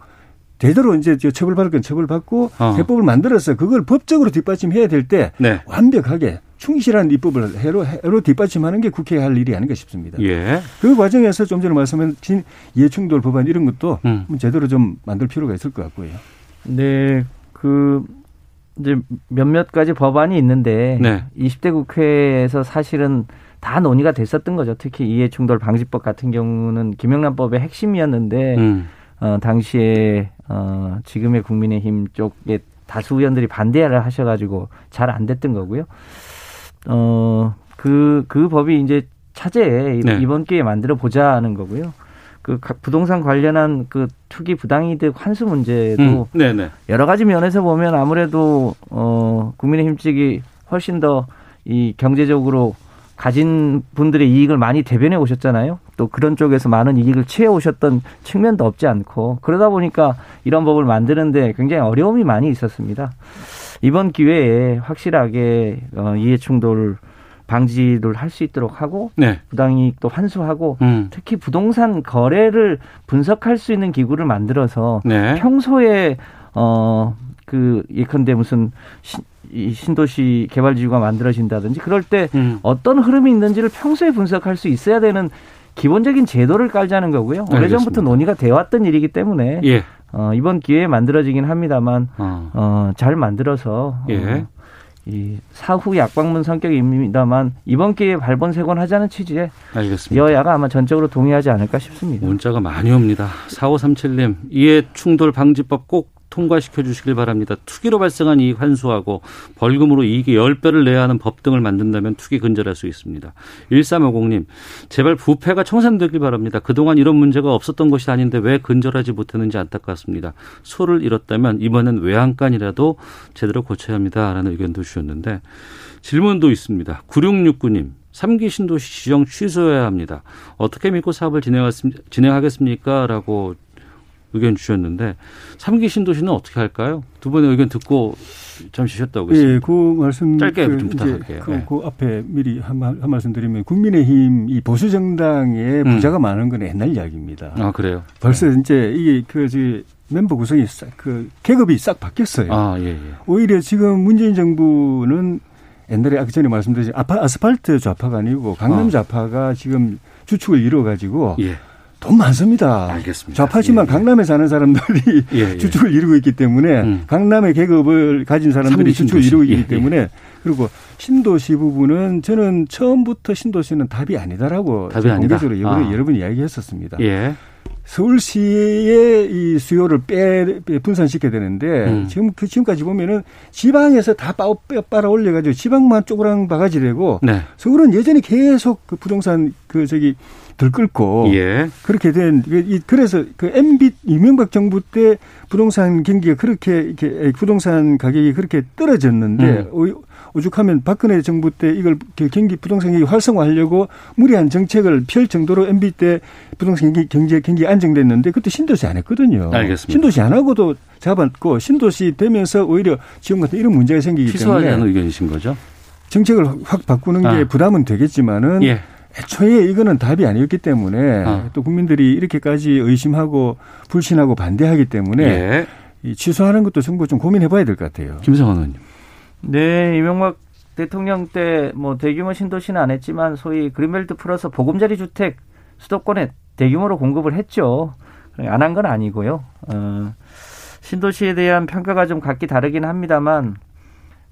제대로 이제 처벌받을 건 처벌받고 어. 해법을 만들어서 그걸 법적으로 뒷받침해야 될때 네. 완벽하게 충실한 입법을 해로, 해로 뒷받침하는 게 국회가 할 일이 아닌가 싶습니다. 예. 그 과정에서 좀 전에 말씀하신 이해충돌 법안 이런 것도 음. 제대로 좀 만들 필요가 있을 것 같고요. 네. 그 이제 몇몇 가지 법안이 있는데 네. 20대 국회에서 사실은 다 논의가 됐었던 거죠. 특히 이해충돌 방지법 같은 경우는 김영란법의 핵심이었는데 음. 어, 당시에 어, 지금의 국민의힘 쪽에 다수 의원들이 반대를 하셔가지고 잘 안 됐던 거고요. 어, 그, 그 법이 이제 차제에 네. 이번 기회에 만들어 보자 하는 거고요. 그 부동산 관련한 그 투기 부당이득 환수 문제도 음, 여러 가지 면에서 보면 아무래도 어 국민의힘 측이 훨씬 더 이 경제적으로 가진 분들의 이익을 많이 대변해 오셨잖아요. 또 그런 쪽에서 많은 이익을 취해 오셨던 측면도 없지 않고 그러다 보니까 이런 법을 만드는데 굉장히 어려움이 많이 있었습니다. 이번 기회에 확실하게 어, 이해 충돌 방지를 할 수 있도록 하고 네. 부당이익도 환수하고 음. 특히 부동산 거래를 분석할 수 있는 기구를 만들어서 네. 평소에 어 그 예컨대 무슨 신, 이 신도시 개발지구가 만들어진다든지 그럴 때 음. 어떤 흐름이 있는지를 평소에 분석할 수 있어야 되는 기본적인 제도를 깔자는 거고요. 오래전부터 논의가 되어 왔던 일이기 때문에 예. 어, 이번 기회에 만들어지긴 합니다만 어. 어, 잘 만들어서 예. 어, 이 사후 약방문 성격입니다만 이번 기회에 발본색원 하자는 취지에 알겠습니다. 여야가 아마 전적으로 동의하지 않을까 싶습니다. 문자가 많이 옵니다. 4537님 이해 충돌 방지법 꼭 통과시켜 주시길 바랍니다. 투기로 발생한 이익 환수하고 벌금으로 이익의 10배를 내야 하는 법 등을 만든다면 투기 근절할 수 있습니다. 1350님, 제발 부패가 청산되길 바랍니다. 그동안 이런 문제가 없었던 것이 아닌데 왜 근절하지 못했는지 안타깝습니다. 소를 잃었다면 이번엔 외양간이라도 제대로 고쳐야 합니다. 라는 의견도 주셨는데 질문도 있습니다. 9669님, 3기 신도시 지정 취소해야 합니다. 어떻게 믿고 사업을 진행하겠습니까? 라고 의견 주셨는데 삼기 신도시는 어떻게 할까요? 두 분의 의견 듣고 잠시 쉬었다 오겠습니다. 예, 그 말씀 짧게 그, 좀 부탁할게요. 그, 네. 그, 앞에 미리 한, 한 말씀 드리면 국민의힘 이 보수 정당의 음. 부자가 많은 건 옛날 이야기입니다. 아 그래요? 벌써 네. 이제 이게 그 멤버 구성이 싹, 그 계급이 싹 바뀌었어요. 아, 예, 예. 오히려 지금 문재인 정부는 옛날에 아까 전에 말씀드린 아파, 아스팔트 좌파가 아니고 강남 어. 좌파가 지금 주축을 이루어가지고 예. 돈 많습니다. 알겠습니다. 좌파지만 예, 예. 강남에 사는 사람들이 예, [laughs] 예. 주축을 이루고 있기 때문에 음. 강남의 계급을 가진 사람들이 주축을 이루고 있기 예, 때문에 그리고 신도시 부분은 저는 처음부터 신도시는 답이 아니다라고 답이 공개적으로 아니다. 아. 여러 번 이야기했었습니다. 서울시의 이 수요를 빼, 빼 분산시켜야 되는데 음. 지금 그 지금까지 보면은 지방에서 다 빠, 빨아 올려가지고 지방만 쪼그랑 바가지 되고 네. 서울은 여전히 계속 그 부동산 그 저기 들끓고 예. 그렇게 된 그래서 그 MB 이명박 정부 때 부동산 경기가 그렇게 이렇게 부동산 가격이 그렇게 떨어졌는데 음. 오죽하면 박근혜 정부 때 이걸 경기 부동산 경기 활성화하려고 무리한 정책을 펼 정도로 MB 때 부동산 경기 경제 경기 안정됐는데 그때 신도시 안 했거든요. 알겠습니다. 신도시 안 하고도 잡았고 신도시 되면서 오히려 지금 같은 이런 문제가 생기기 때문에 취소하자는 의견이신 거죠? 정책을 확 바꾸는 게 아. 부담은 되겠지만은 예. 애초에 이거는 답이 아니었기 때문에 아. 또 국민들이 이렇게까지 의심하고 불신하고 반대하기 때문에 예. 이 취소하는 것도 정부 좀 고민해봐야 될 것 같아요. 김성환 의원님. 네, 이명박 대통령 때 뭐 대규모 신도시는 안 했지만 소위 그린벨트 풀어서 보금자리 주택 수도권에 대규모로 공급을 했죠. 안 한 건 아니고요. 어, 신도시에 대한 평가가 좀 각기 다르긴 합니다만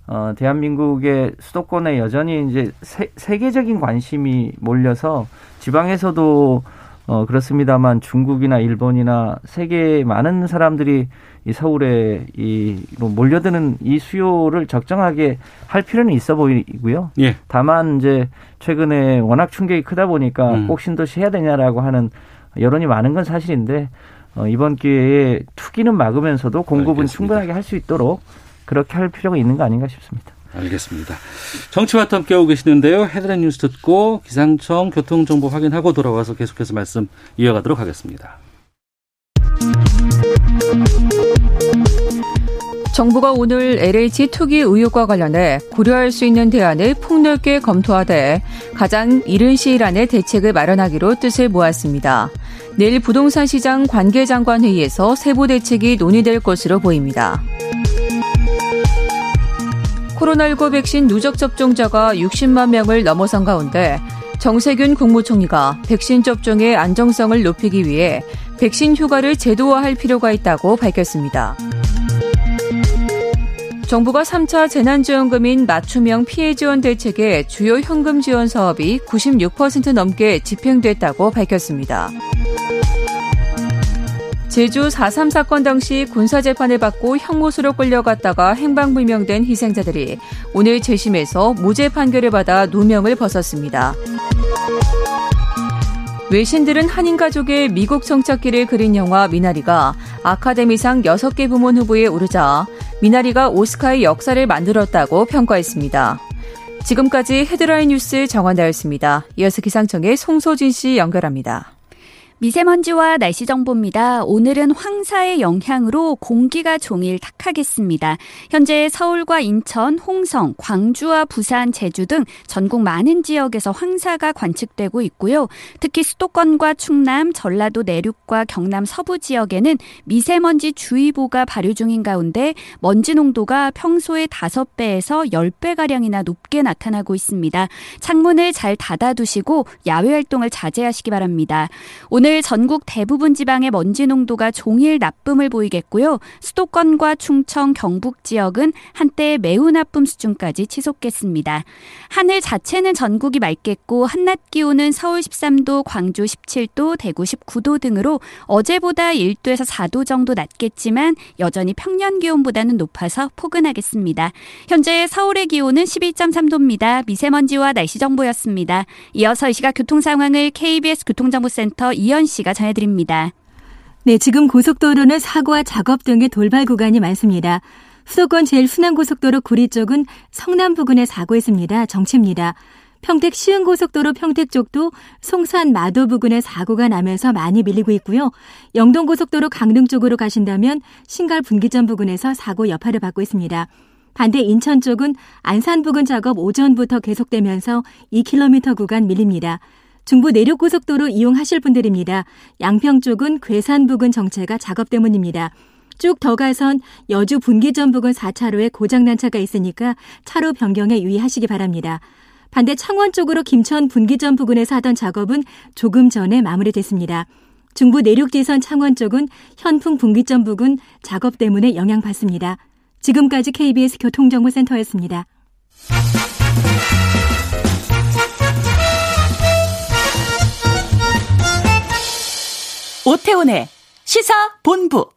어, 대한민국의 수도권에 여전히 이제 세, 세계적인 관심이 몰려서 지방에서도 어, 그렇습니다만 중국이나 일본이나 세계 많은 사람들이 이 서울에 이 몰려드는 이 수요를 적정하게 할 필요는 있어 보이고요. 예. 다만 이제 최근에 워낙 충격이 크다 보니까 음. 꼭 신도시 해야 되냐라고 하는 여론이 많은 건 사실인데 어, 이번 기회에 투기는 막으면서도 공급은 알겠습니다. 충분하게 할 수 있도록 그렇게 할 필요가 있는 거 아닌가 싶습니다. 알겠습니다. 정치와터 함께하고 계시는데요. 헤드라인 뉴스 듣고 기상청 교통정보 확인하고 돌아와서 계속해서 말씀 이어가도록 하겠습니다. 정부가 오늘 LH 투기 의혹과 관련해 고려할 수 있는 대안을 폭넓게 검토하되 가장 이른 시일 안에 대책을 마련하기로 뜻을 모았습니다. 내일 부동산 시장 관계장관 회의에서 세부 대책이 논의될 것으로 보입니다. 코로나19 백신 누적 접종자가 60만 명을 넘어선 가운데 정세균 국무총리가 백신 접종의 안정성을 높이기 위해 백신 휴가를 제도화할 필요가 있다고 밝혔습니다. 정부가 3차 재난지원금인 맞춤형 피해 지원 대책의 주요 현금 지원 사업이 96% 넘게 집행됐다고 밝혔습니다. 제주 4.3 사건 당시 군사재판을 받고 형무소로 끌려갔다가 행방불명된 희생자들이 오늘 재심에서 무죄 판결을 받아 누명을 벗었습니다. 외신들은 한인 가족의 미국 정착기를 그린 영화 미나리가 아카데미상 6개 부문 후보에 오르자 미나리가 오스카의 역사를 만들었다고 평가했습니다. 지금까지 헤드라인 뉴스 정원다였습니다. 이어서 기상청의 송소진 씨 연결합니다. 미세먼지와 날씨 정보입니다. 오늘은 황사의 영향으로 공기가 종일 탁하겠습니다. 현재 서울과 인천, 홍성, 광주와 부산, 제주 등 전국 많은 지역에서 황사가 관측되고 있고요. 특히 수도권과 충남, 전라도 내륙과 경남 서부 지역에는 미세먼지 주의보가 발효 중인 가운데 먼지 농도가 평소의 5배에서 10배가량이나 높게 나타나고 있습니다. 창문을 잘 닫아두시고 야외 활동을 자제하시기 바랍니다. 오늘 오늘 전국 대부분 지방의 먼지 농도가 종일 나쁨을 보이겠고요. 수도권과 충청, 경북 지역은 한때 매우 나쁨 수준까지 치솟겠습니다. 하늘 자체는 전국이 맑겠고 한낮 기온은 서울 13도, 광주 17도, 대구 19도 등으로 어제보다 1도에서 4도 정도 낮겠지만 여전히 평년 기온보다는 높아서 포근하겠습니다. 현재 서울의 기온은 12.3도입니다. 미세먼지와 날씨 정보였습니다. 이어서 이 시각 교통 상황을 KBS 교통정보센터 이어 이현 씨가 전해드립니다. 네, 지금 고속도로는 사고와 작업 등의 돌발 구간이 많습니다. 수도권 제일 순환고속도로 구리 쪽은 성남 부근에 사고 있습니다. 정체입니다. 평택 시흥고속도로 평택 쪽도 송산 마도 부근에 사고가 나면서 많이 밀리고 있고요. 영동고속도로 강릉 쪽으로 가신다면 신갈 분기점 부근에서 사고 여파를 받고 있습니다. 반대 인천 쪽은 안산 부근 작업 오전부터 계속되면서 2km 구간 밀립니다. 중부 내륙고속도로 이용하실 분들입니다. 양평 쪽은 괴산 부근 정체가 작업 때문입니다. 쭉 더 가선 여주 분기점 부근 4차로에 고장난 차가 있으니까 차로 변경에 유의하시기 바랍니다. 반대 창원 쪽으로 김천 분기점 부근에서 하던 작업은 조금 전에 마무리됐습니다. 중부 내륙지선 창원 쪽은 현풍 분기점 부근 작업 때문에 영향받습니다. 지금까지 KBS 교통정보센터였습니다. 오태훈의 시사 본부.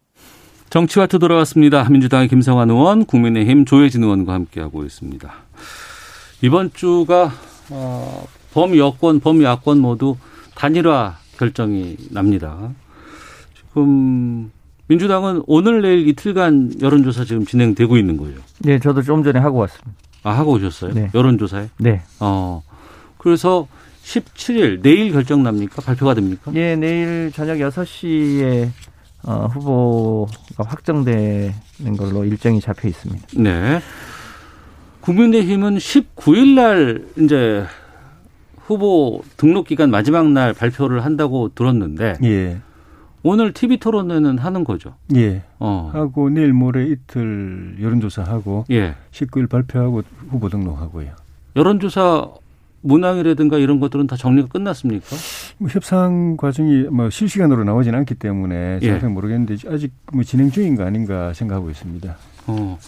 정치와트 돌아왔습니다. 민주당의 김성환 의원, 국민의힘 조혜진 의원과 함께하고 있습니다. 이번 주가 어, 범여권, 범야권 모두 단일화 결정이 납니다. 지금 민주당은 오늘 내일 이틀간 여론조사 지금 진행되고 있는 거예요. 네, 저도 좀 전에 하고 왔습니다. 아, 하고 오셨어요? 네. 여론조사에? 네. 어. 그래서 17일 내일 결정 납니까? 발표가 됩니까? 예, 내일 저녁 6시에 어, 후보가 확정되는 걸로 일정이 잡혀 있습니다. 네. 국민의힘은 19일 날 이제 후보 등록 기간 마지막 날 발표를 한다고 들었는데 예. 오늘 TV 토론회는 하는 거죠. 예. 어. 하고 내일 모레 이틀 여론조사 하고 예. 19일 발표하고 후보 등록하고요. 여론조사 문항이라든가 이런 것들은 다 정리가 끝났습니까? 뭐 협상 과정이 뭐 실시간으로 나오지는 않기 때문에 예. 모르겠는데 아직 뭐 진행 중인 거 아닌가 생각하고 있습니다. 어.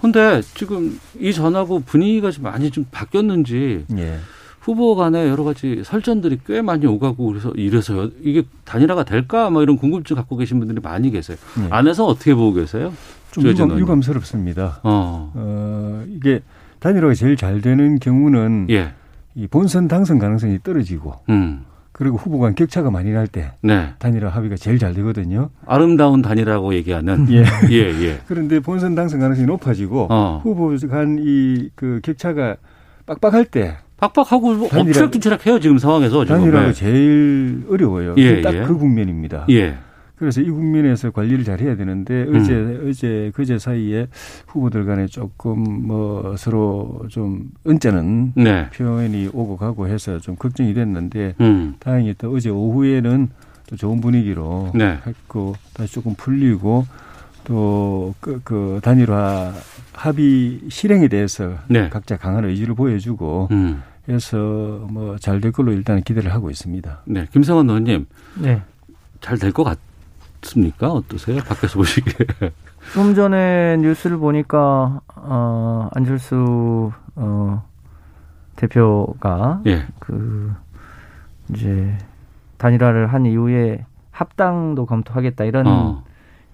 근데 지금 이 전하고 분위기가 좀 많이 좀 바뀌었는지 예. 후보 간에 여러 가지 설전들이 꽤 많이 오가고 그래서 이래서 이게 단일화가 될까 뭐 이런 궁금증 갖고 계신 분들이 많이 계세요. 예. 안에서 어떻게 보고 계세요? 좀 유감, 유감스럽습니다. 어. 어. 이게 단일화가 제일 잘 되는 경우는 예. 이 본선 당선 가능성이 떨어지고 음. 그리고 후보 간 격차가 많이 날때 네. 단일화 합의가 제일 잘 되거든요. 아름다운 단일화라고 얘기하는 [laughs] 예. [laughs] 예, 예. 그런데 본선 당선 가능성이 높아지고 어. 후보 간 이 그 격차가 빡빡할 때 빡빡하고 엎치락뒤치락 해요 지금 상황에서 단일화가 네. 제일 어려워요. 예, 딱그 예. 국면입니다. 예. 그래서 이 국면에서 관리를 잘 해야 되는데 어제 음. 어제 그제 사이에 후보들 간에 조금 뭐 서로 좀 언짢은 네. 표현이 오고 가고 해서 좀 걱정이 됐는데 음. 다행히 또 어제 오후에는 또 좋은 분위기로 네. 했고 다시 조금 풀리고 또그 그 단일화 합의 실행에 대해서 네. 각자 강한 의지를 보여주고 음. 해서 뭐 잘 될 걸로 일단 기대를 하고 있습니다. 네, 김성원 의원님. 네. 잘 될 것 같. 어떻습니까? 어떠세요? 밖에서 보시기에. [laughs] 좀 전에 뉴스를 보니까 어 안철수 어 대표가 예. 그 이제 단일화를 한 이후에 합당도 검토하겠다 이런 어.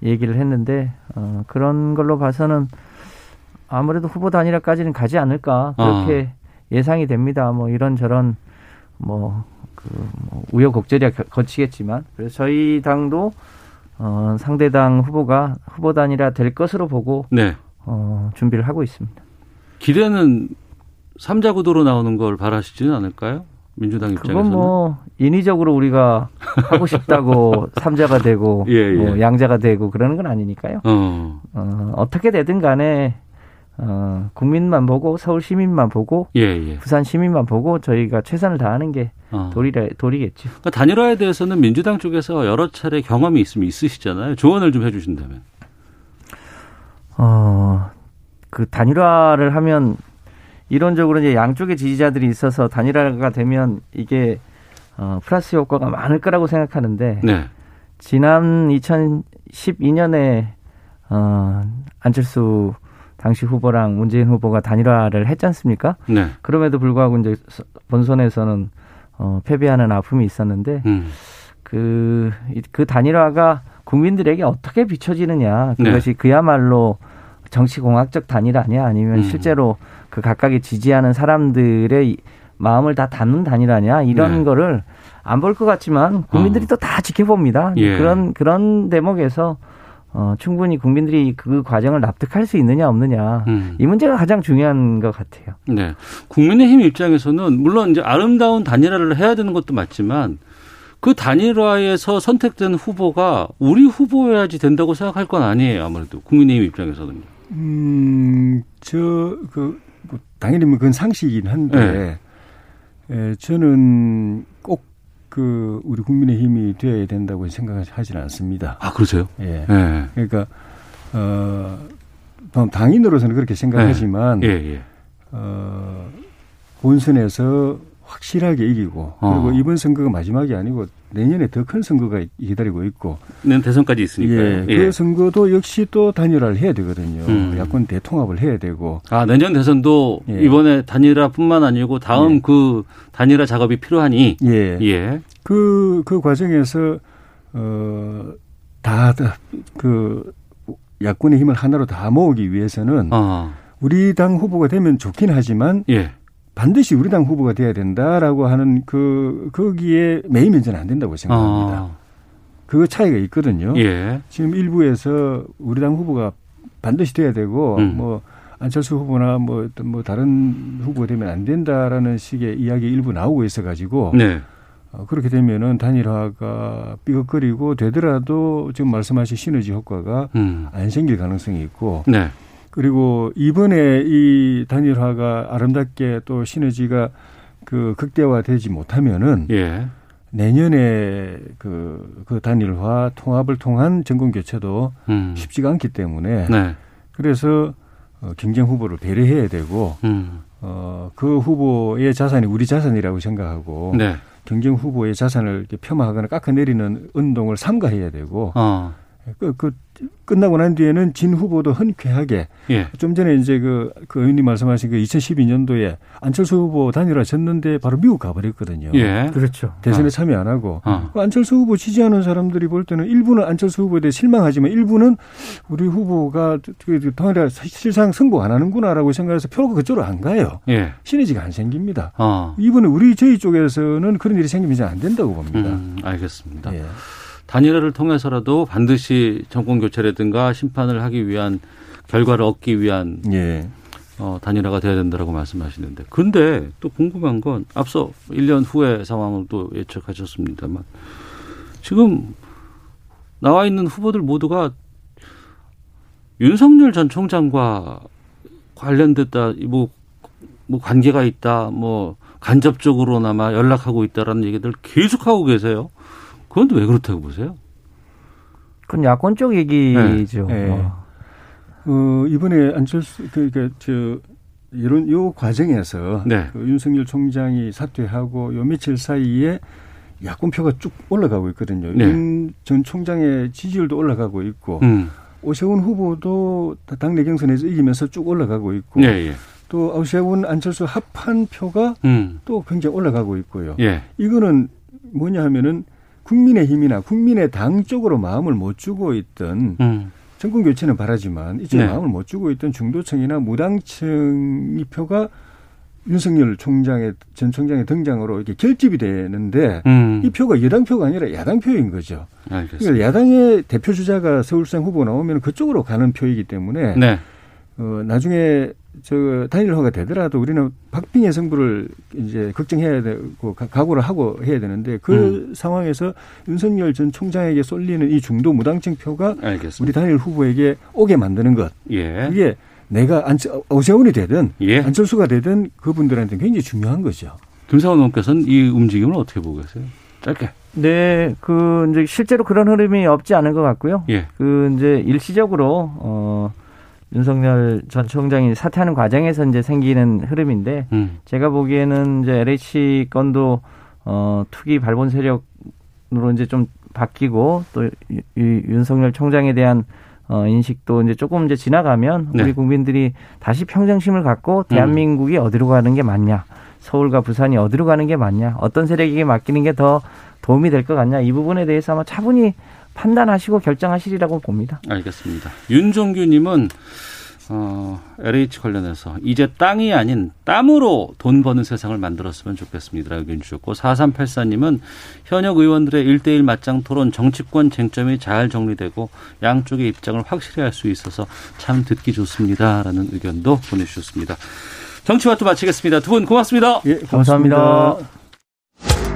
얘기를 했는데 어 그런 걸로 봐서는 아무래도 후보 단일화까지는 가지 않을까 그렇게 어. 예상이 됩니다. 뭐 이런 저런 뭐 그 뭐 우여곡절이 거치겠지만 그래서 저희 당도 어, 상대당 후보가 후보 단이라 될 것으로 보고 네. 어, 준비를 하고 있습니다. 기대는 삼자 구도로 나오는 걸 바라시지는 않을까요? 민주당 입장에서는 그건 뭐 인위적으로 우리가 하고 싶다고 [laughs] 삼자가 되고 예, 예. 뭐 양자가 되고 그러는 건 아니니까요. 어. 어, 어떻게 되든 간에 어, 국민만 보고 서울 시민만 보고 예, 예. 부산 시민만 보고 저희가 최선을 다하는 게 어. 도리라, 도리겠죠. 그러니까 단일화에 대해서는 민주당 쪽에서 여러 차례 경험이 있으면 있으시잖아요. 조언을 좀 해주신다면. 어, 그 단일화를 하면 이론적으로 이제 양쪽의 지지자들이 있어서 단일화가 되면 이게 어, 플러스 효과가 많을 거라고 생각하는데 네. 지난 2012년에 어, 안철수 당시 후보랑 문재인 후보가 단일화를 했지 않습니까? 네. 그럼에도 불구하고 이제 본선에서는 어, 패배하는 아픔이 있었는데 음. 그, 그 단일화가 국민들에게 어떻게 비춰지느냐 그것이 네. 그야말로 정치공학적 단일 아니야 아니면 음. 실제로 그 각각의 지지하는 사람들의 마음을 다 담는 단일화냐 이런 네. 거를 안 볼 것 같지만 국민들이 어. 또다 지켜봅니다. 예. 그런 그런 대목에서 어, 충분히 국민들이 그 과정을 납득할 수 있느냐 없느냐 음. 이 문제가 가장 중요한 것 같아요. 네, 국민의힘 입장에서는 물론 이제 아름다운 단일화를 해야 되는 것도 맞지만 그 단일화에서 선택된 후보가 우리 후보여야지 된다고 생각할 건 아니에요. 아무래도 국민의힘 입장에서는요. 음, 저, 그, 뭐, 당연히 뭐 그건 상식이긴 한데, 네. 에, 저는 꼭 그, 우리 국민의 힘이 되어야 된다고 생각하지는 않습니다. 아, 그러세요? 예. 네. 그러니까, 어, 당인으로서는 그렇게 생각하지만, 네. 예, 예. 어, 본선에서 확실하게 이기고 그리고 어. 이번 선거가 마지막이 아니고 내년에 더 큰 선거가 기다리고 있고 내년 대선까지 있으니까요. 예, 예. 그 선거도 역시 또 단일화를 해야 되거든요. 음. 야권 대통합을 해야 되고. 아 내년 대선도 예. 이번에 단일화뿐만 아니고 다음 예. 그 단일화 작업이 필요하니. 예. 예. 그그 그 과정에서 어다그 야권의 힘을 하나로 다 모으기 위해서는 어. 우리 당 후보가 되면 좋긴 하지만 예. 반드시 우리 당 후보가 돼야 된다라고 하는 그 거기에 매이면 저는 안 된다고 생각합니다. 아. 그 차이가 있거든요. 예. 지금 일부에서 우리 당 후보가 반드시 돼야 되고 음. 뭐 안철수 후보나 뭐, 뭐 다른 후보가 되면 안 된다라는 식의 이야기 일부 나오고 있어 가지고 네. 어, 그렇게 되면은 단일화가 삐걱거리고 되더라도 지금 말씀하신 시너지 효과가 음. 안 생길 가능성이 있고 네. 그리고 이번에 이 단일화가 아름답게 또 시너지가 그 극대화되지 못하면은 예. 내년에 그, 그 단일화 통합을 통한 정권 교체도 음. 쉽지가 않기 때문에 네. 그래서 어, 경쟁 후보를 배려해야 되고 음. 어, 그 후보의 자산이 우리 자산이라고 생각하고 네. 경쟁 후보의 자산을 이렇게 폄하하거나 깎아내리는 운동을 삼가해야 되고 어. 그, 그 끝나고 난 뒤에는 진 후보도 흔쾌하게 예. 좀 전에 이제 그, 그 의원님 말씀하신 그 2012년도에 안철수 후보 단일화 졌는데 바로 미국 가버렸거든요. 예. 그렇죠. 대선에 어. 참여 안 하고 어. 그 안철수 후보 지지하는 사람들이 볼 때는 일부는 안철수 후보에 대해 실망하지만 일부는 우리 후보가 그 단일화 실상 승부 안 하는구나라고 생각해서 표가 그쪽으로 안 가요. 예. 시너지가 안 생깁니다. 어. 이번에 우리 저희 쪽에서는 그런 일이 생기면 이제 안 된다고 봅니다. 음, 알겠습니다. 예. 단일화를 통해서라도 반드시 정권 교체라든가 심판을 하기 위한 결과를 얻기 위한 예. 어, 단일화가 돼야 된다라고 말씀하시는데. 근데 또 궁금한 건 앞서 1년 후의 상황을 또 예측하셨습니다만 지금 나와 있는 후보들 모두가 윤석열 전 총장과 관련됐다, 뭐, 뭐 관계가 있다, 뭐 간접적으로나마 연락하고 있다라는 얘기들 계속하고 계세요. 그건 왜 그렇다고 보세요? 그건 야권 쪽 얘기죠. 네. 네. 어, 이번에 안철수, 그, 그, 저, 이런, 요 과정에서 네. 그 윤석열 총장이 사퇴하고 요 며칠 사이에 야권표가 쭉 올라가고 있거든요. 네. 윤전 총장의 지지율도 올라가고 있고, 음. 오세훈 후보도 당내 경선에서 이기면서 쭉 올라가고 있고, 네, 예. 또 오세훈 안철수 합한 표가 음. 또 굉장히 올라가고 있고요. 예. 이거는 뭐냐 하면은 국민의힘이나 국민의 당 쪽으로 마음을 못 주고 있던 음. 정권 교체는 바라지만 이쪽 네. 마음을 못 주고 있던 중도층이나 무당층이 표가 윤석열 총장의 전 총장의 등장으로 이렇게 결집이 되는데 음. 이 표가 여당 표가 아니라 야당 표인 거죠. 알겠습니다. 그러니까 야당의 대표 주자가 서울시장 후보 나오면 그쪽으로 가는 표이기 때문에 네. 어, 나중에 저 단일화가 되더라도 우리는 박빙의 승부를 이제 걱정해야 되고 각오를 하고 해야 되는데 그 음. 상황에서 윤석열 전 총장에게 쏠리는 이 중도 무당층 표가 알겠습니다. 우리 단일 후보에게 오게 만드는 것. 예. 그게 내가 안, 오세훈이 되든 예. 안철수가 되든 그분들한테 굉장히 중요한 거죠. 김상원 의원께서는 이 움직임을 어떻게 보고 계세요? 짧게. 네, 그 이제 실제로 그런 흐름이 없지 않은 것 같고요. 예. 그 이제 일시적으로 어 윤석열 전 총장이 사퇴하는 과정에서 이제 생기는 흐름인데 음. 제가 보기에는 이제 LH 건도 어 투기 발본 세력으로 이제 좀 바뀌고 또 이, 윤석열 총장에 대한 어 인식도 이제 조금 이제 지나가면 네. 우리 국민들이 다시 평정심을 갖고 대한민국이 음. 어디로 가는 게 맞냐 서울과 부산이 어디로 가는 게 맞냐 어떤 세력에게 맡기는 게 더 도움이 될 것 같냐 이 부분에 대해서 아마 차분히 판단하시고 결정하시리라고 봅니다. 알겠습니다. 윤종규님은 어, LH 관련해서 이제 땅이 아닌 땀으로 돈 버는 세상을 만들었으면 좋겠습니다. 의견 주셨고 4384님은 현역 의원들의 일대일 맞짱 토론 정치권 쟁점이 잘 정리되고 양쪽의 입장을 확실히 할 수 있어서 참 듣기 좋습니다 라는 의견도 보내주셨습니다. 정치와또 마치겠습니다. 두 분 고맙습니다. 예, 감사합니다. 감사합니다.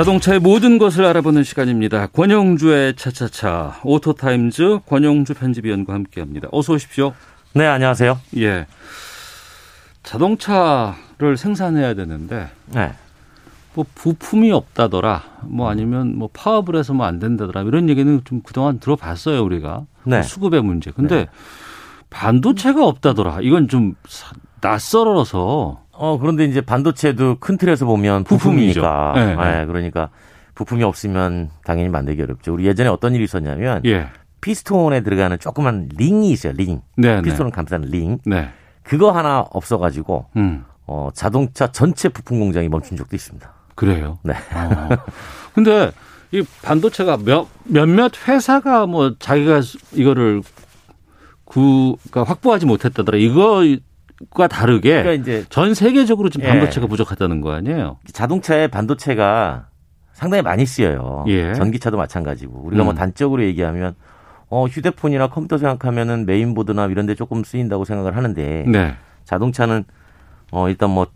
자동차의 모든 것을 알아보는 시간입니다. 권용주의 차차차 오토타임즈 권용주 편집위원과 함께합니다. 어서 오십시오. 네, 안녕하세요. 예. 자동차를 생산해야 되는데 네. 뭐 부품이 없다더라. 뭐 아니면 뭐 파업을 해서 뭐 안 된다더라. 이런 얘기는 좀 그동안 들어봤어요, 우리가. 네. 뭐 수급의 문제. 근데 네. 반도체가 없다더라. 이건 좀 낯설어서 어, 그런데 이제 반도체도 큰 틀에서 보면 부품이니까. 네, 네. 그러니까 부품이 없으면 당연히 만들기 어렵죠. 우리 예전에 어떤 일이 있었냐면 예. 피스톤에 들어가는 조그만 링이 있어요. 링. 네, 네. 피스톤을 감싸는 링. 네. 그거 하나 없어가지고 음. 어, 자동차 전체 부품 공장이 멈춘 적도 있습니다. 그래요? 네. 어. 근데 이 반도체가 몇, 몇몇 회사가 뭐 자기가 이거를 구, 가 확보하지 못했다더라. 이거 과 다르게 그러니까 이제 전 세계적으로 지금 예. 반도체가 예. 부족하다는 거 아니에요? 자동차에 반도체가 상당히 많이 쓰여요. 예. 전기차도 마찬가지고 우리가 뭐 음. 뭐 단적으로 얘기하면 어 휴대폰이나 컴퓨터 생각하면은 메인보드나 이런 데 조금 쓰인다고 생각을 하는데 네. 자동차는 어 일단 뭐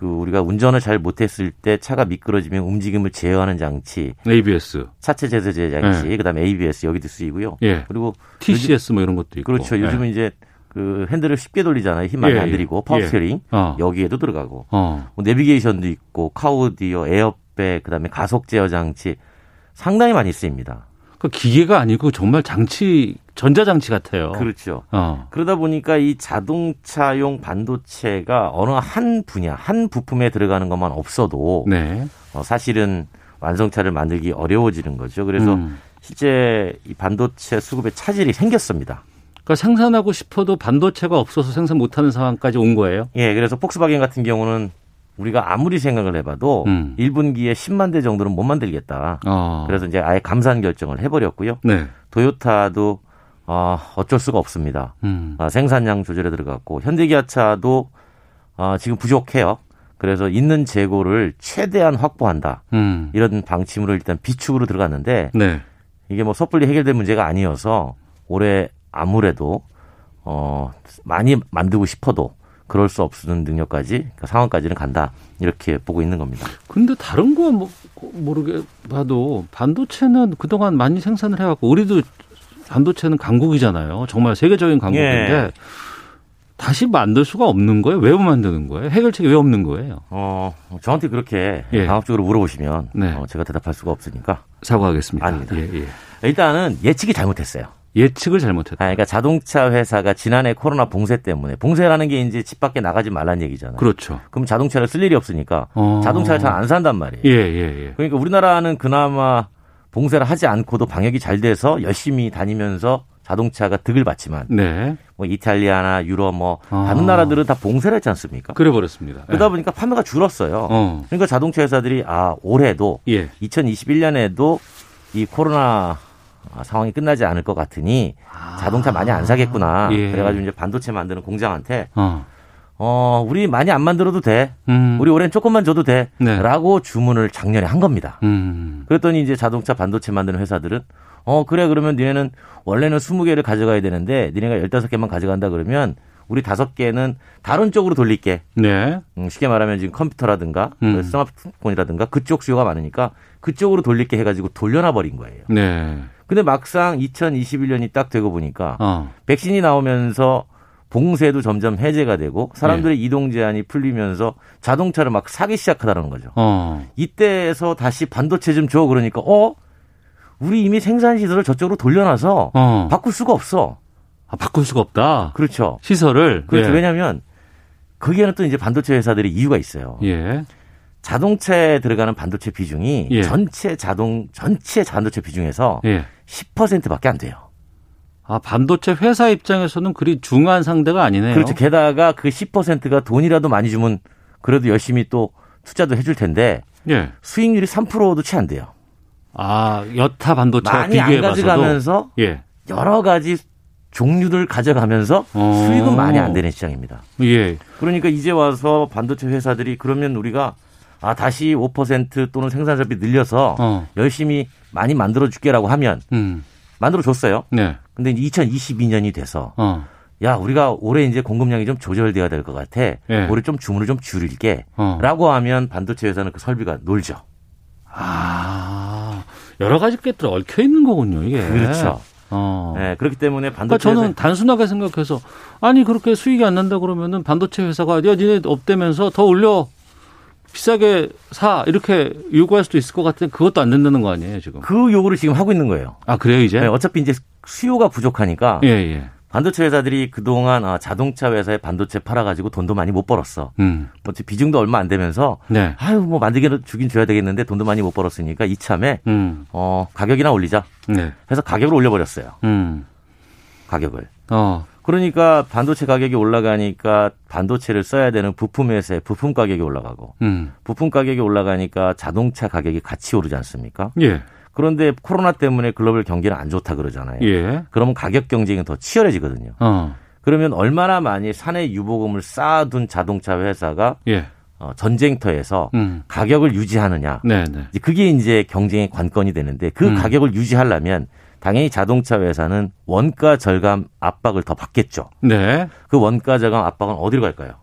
그 우리가 운전을 잘 못했을 때 차가 미끄러지면 움직임을 제어하는 장치, ABS, 차체 제어제 장치, 네. 그다음에 ABS 여기도 쓰이고요. 예. 그리고 TCS 요즘, 뭐 이런 것도 있고. 그렇죠. 요즘은 네. 이제 그 핸들을 쉽게 돌리잖아요. 힘 많이 예, 안 예. 들이고 파워 스티어링 예. 어. 여기에도 들어가고 어. 뭐 내비게이션도 있고 카오디오, 에어백, 그다음에 가속 제어 장치 상당히 많이 쓰입니다. 그 기계가 아니고 정말 장치 전자 장치 같아요. 그렇죠. 어. 그러다 보니까 이 자동차용 반도체가 어느 한 분야, 한 부품에 들어가는 것만 없어도 네. 어, 사실은 완성차를 만들기 어려워지는 거죠. 그래서 음. 실제 이 반도체 수급에 차질이 생겼습니다. 그러니까 생산하고 싶어도 반도체가 없어서 생산 못하는 상황까지 온 거예요. 예, 그래서 폭스바겐 같은 경우는 우리가 아무리 생각을 해봐도 음. 1분기에 10만 대 정도는 못 만들겠다. 어. 그래서 이제 아예 감산 결정을 해버렸고요. 네. 도요타도 어, 어쩔 수가 없습니다. 음. 아, 생산량 조절에 들어갔고 현대기아차도 어, 지금 부족해요. 그래서 있는 재고를 최대한 확보한다. 음. 이런 방침으로 일단 비축으로 들어갔는데 네. 이게 뭐 섣불리 해결될 문제가 아니어서 올해 아무래도 어 많이 만들고 싶어도 그럴 수 없는 능력까지 그러니까 상황까지는 간다 이렇게 보고 있는 겁니다. 근데 다른 거 뭐, 모르게 봐도 반도체는 그동안 많이 생산을 해왔고 우리도 반도체는 강국이잖아요. 정말 세계적인 강국인데 예. 다시 만들 수가 없는 거예요? 왜 못 만드는 거예요? 해결책이 왜 없는 거예요? 어, 저한테 그렇게 예. 강압적으로 물어보시면 네. 어, 제가 대답할 수가 없으니까 사과하겠습니다. 아닙니다. 예, 예. 일단은 예측이 잘못했어요. 예측을 잘못했다. 아, 그러니까 자동차 회사가 지난해 코로나 봉쇄 때문에 봉쇄라는 게 이제 집 밖에 나가지 말란 얘기잖아요. 그렇죠. 그럼 자동차를 쓸 일이 없으니까 어. 자동차를 잘 안 산단 말이에요. 예, 예, 예. 그러니까 우리나라는 그나마 봉쇄를 하지 않고도 방역이 잘 돼서 열심히 다니면서 자동차가 득을 받지만 네. 뭐 이탈리아나 유럽 뭐 아. 다른 나라들은 다 봉쇄를 했지 않습니까? 그래 버렸습니다. 그러다 네. 보니까 판매가 줄었어요. 어. 그러니까 자동차 회사들이 아 올해도 예. 2021년에도 이 코로나 아, 상황이 끝나지 않을 것 같으니 자동차 많이 안 사겠구나. 예. 그래가지고 이제 반도체 만드는 공장한테 어. 어, 우리 많이 안 만들어도 돼. 음. 우리 올해는 조금만 줘도 돼. 네. 라고 주문을 작년에 한 겁니다. 음. 그랬더니 이제 자동차 반도체 만드는 회사들은 어, 그래, 그러면 니네는 원래는 20개를 가져가야 되는데 니네가 15개만 가져간다 그러면 우리 다섯 개는 다른 쪽으로 돌릴게. 네. 음, 쉽게 말하면 지금 컴퓨터라든가 음. 스마트폰이라든가 그쪽 수요가 많으니까 그쪽으로 돌릴게 해가지고 돌려놔 버린 거예요. 네. 근데 막상 2021년이 딱 되고 보니까 어. 백신이 나오면서 봉쇄도 점점 해제가 되고 사람들의 네. 이동 제한이 풀리면서 자동차를 막 사기 시작하다는 거죠. 어. 이때에서 다시 반도체 좀 줘 그러니까 어 우리 이미 생산 시설을 저쪽으로 돌려놔서 어. 바꿀 수가 없어. 아, 바꿀 수가 없다. 그렇죠. 시설을. 그렇죠. 예. 왜냐하면 거기에는 또 이제 반도체 회사들이 이유가 있어요. 예. 자동차에 들어가는 반도체 비중이 예. 전체 자동 전체 반도체 비중에서 예. 10%밖에 안 돼요. 아, 반도체 회사 입장에서는 그리 중요한 상대가 아니네요. 그렇죠. 게다가 그 10%가 돈이라도 많이 주면 그래도 열심히 또 투자도 해줄 텐데 예. 수익률이 3%도 채 안 돼요. 아, 여타 반도체 많이 비교해 안 가져가면서 예. 여러 가지 종류들 가져가면서 어. 수익은 많이 안 되는 시장입니다. 예. 그러니까 이제 와서 반도체 회사들이 그러면 우리가 아 다시 5% 또는 생산자비 늘려서 어. 열심히 많이 만들어 줄게라고 하면 음. 만들어 줬어요. 네. 근데 이제 2022년이 돼서 어. 야 우리가 올해 이제 공급량이 좀 조절돼야 될 것 같아. 네. 올해 좀 주문을 좀 줄일게.라고 어. 하면 반도체 회사는 그 설비가 놀죠. 아 여러 가지 것들 얽혀 있는 거군요 이게. 그렇죠. 어. 네, 그렇기 때문에 반도체 그러니까 저는 단순하게 생각해서 아니 그렇게 수익이 안 난다 그러면은 반도체 회사가 야 니네 없대면서 더 올려 비싸게 사 이렇게 요구할 수도 있을 것 같은데 그것도 안 된다는 거 아니에요 지금? 그 요구를 지금 하고 있는 거예요. 아 그래요 이제? 네, 어차피 이제 수요가 부족하니까 예, 예. 반도체 회사들이 그동안 아, 자동차 회사에 반도체 팔아가지고 돈도 많이 못 벌었어. 음. 뭐 비중도 얼마 안 되면서 네. 아유 뭐 만들기는 주긴 줘야 되겠는데 돈도 많이 못 벌었으니까 이참에 음. 어, 가격이나 올리자. 네. 해서 가격을 올려버렸어요. 음. 가격을. 어. 그러니까 반도체 가격이 올라가니까 반도체를 써야 되는 부품 회사의 부품 가격이 올라가고 음. 부품 가격이 올라가니까 자동차 가격이 같이 오르지 않습니까? 예. 그런데 코로나 때문에 글로벌 경기는 안 좋다 그러잖아요. 예. 그러면 가격 경쟁이 더 치열해지거든요. 어. 그러면 얼마나 많이 사내 유보금을 쌓아둔 자동차 회사가 예. 어, 전쟁터에서 음. 가격을 유지하느냐. 네네. 네. 그게 이제 경쟁의 관건이 되는데 그 음. 가격을 유지하려면 당연히 자동차 회사는 원가 절감 압박을 더 받겠죠. 네. 그 원가 절감 압박은 어디로 갈까요?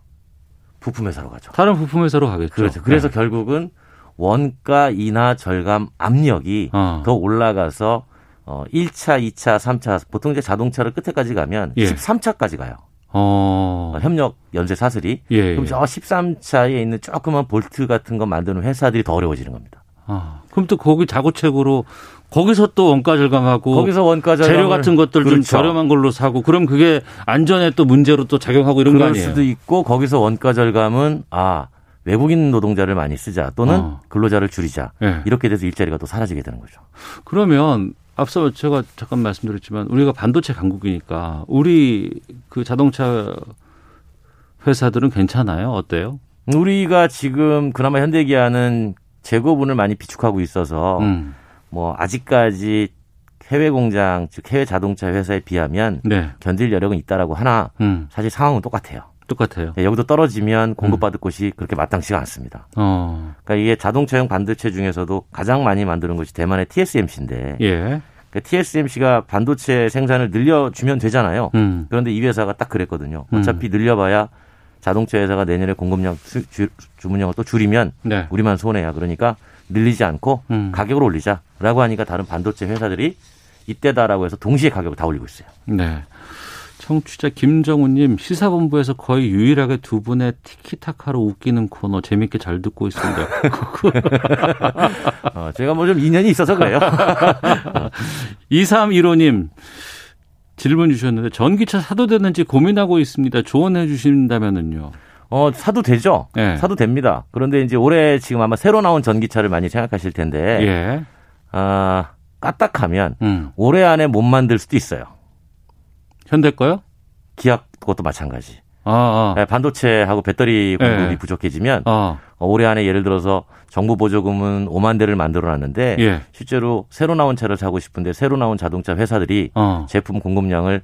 부품 회사로 가죠. 다른 부품 회사로 가겠죠. 그렇죠. 그래서 네. 결국은 원가 인하 절감 압력이 어. 더 올라가서 어 1차, 2차, 3차 보통 이제 자동차를 끝에까지 가면 예. 13차까지 가요. 어. 어. 협력 연쇄 사슬이. 예, 그럼 예. 저 13차에 있는 조그만 볼트 같은 거 만드는 회사들이 더 어려워지는 겁니다. 아, 그럼 또 거기 자구책으로 거기서 또 원가 절감하고 거기서 원가 절감 재료 같은 것들 그렇죠. 좀 저렴한 걸로 사고 그럼 그게 안전에 또 문제로 또 작용하고 이런 거 아니에요? 그럴 수도 있고 거기서 원가 절감은 아 외국인 노동자를 많이 쓰자 또는 어. 근로자를 줄이자 네. 이렇게 돼서 일자리가 또 사라지게 되는 거죠. 그러면 앞서 제가 잠깐 말씀드렸지만 우리가 반도체 강국이니까 우리 그 자동차 회사들은 괜찮아요? 어때요? 우리가 지금 그나마 현대기아는 재고분을 많이 비축하고 있어서 음. 뭐 아직까지 해외 공장 즉 해외 자동차 회사에 비하면 네. 견딜 여력은 있다라고 하나 음. 사실 상황은 똑같아요. 똑같아요. 네, 여기도 떨어지면 공급받을 음. 곳이 그렇게 마땅치가 않습니다. 어. 그러니까 이게 자동차용 반도체 중에서도 가장 많이 만드는 것이 대만의 TSMC인데 예. 그러니까 TSMC가 반도체 생산을 늘려주면 되잖아요. 음. 그런데 이 회사가 딱 그랬거든요. 음. 어차피 늘려봐야 자동차 회사가 내년에 공급량 주, 주 문량을 또 줄이면 네. 우리만 손해야. 그러니까 늘리지 않고 음. 가격을 올리자라고 하니까 다른 반도체 회사들이 이때다라고 해서 동시에 가격을 다 올리고 있어요. 네. 청취자 김정우님 시사본부에서 거의 유일하게 두 분의 티키타카로 웃기는 코너 재밌게 잘 듣고 있습니다. [laughs] 어, 제가 뭐 좀 인연이 있어서 그래요. [laughs] 2315님 질문 주셨는데 전기차 사도 되는지 고민하고 있습니다. 조언해 주신다면은요. 어, 사도 되죠. 네. 사도 됩니다. 그런데 이제 올해 지금 아마 새로 나온 전기차를 많이 생각하실 텐데, 예. 아, 까딱하면 음. 올해 안에 못 만들 수도 있어요. 현대 거요? 기아 것도 마찬가지. 아, 아. 네, 반도체하고 배터리 공급이 예. 부족해지면 아. 올해 안에 예를 들어서 정부 보조금은 5만 대를 만들어 놨는데 예. 실제로 새로 나온 차를 사고 싶은데 새로 나온 자동차 회사들이 어. 제품 공급량을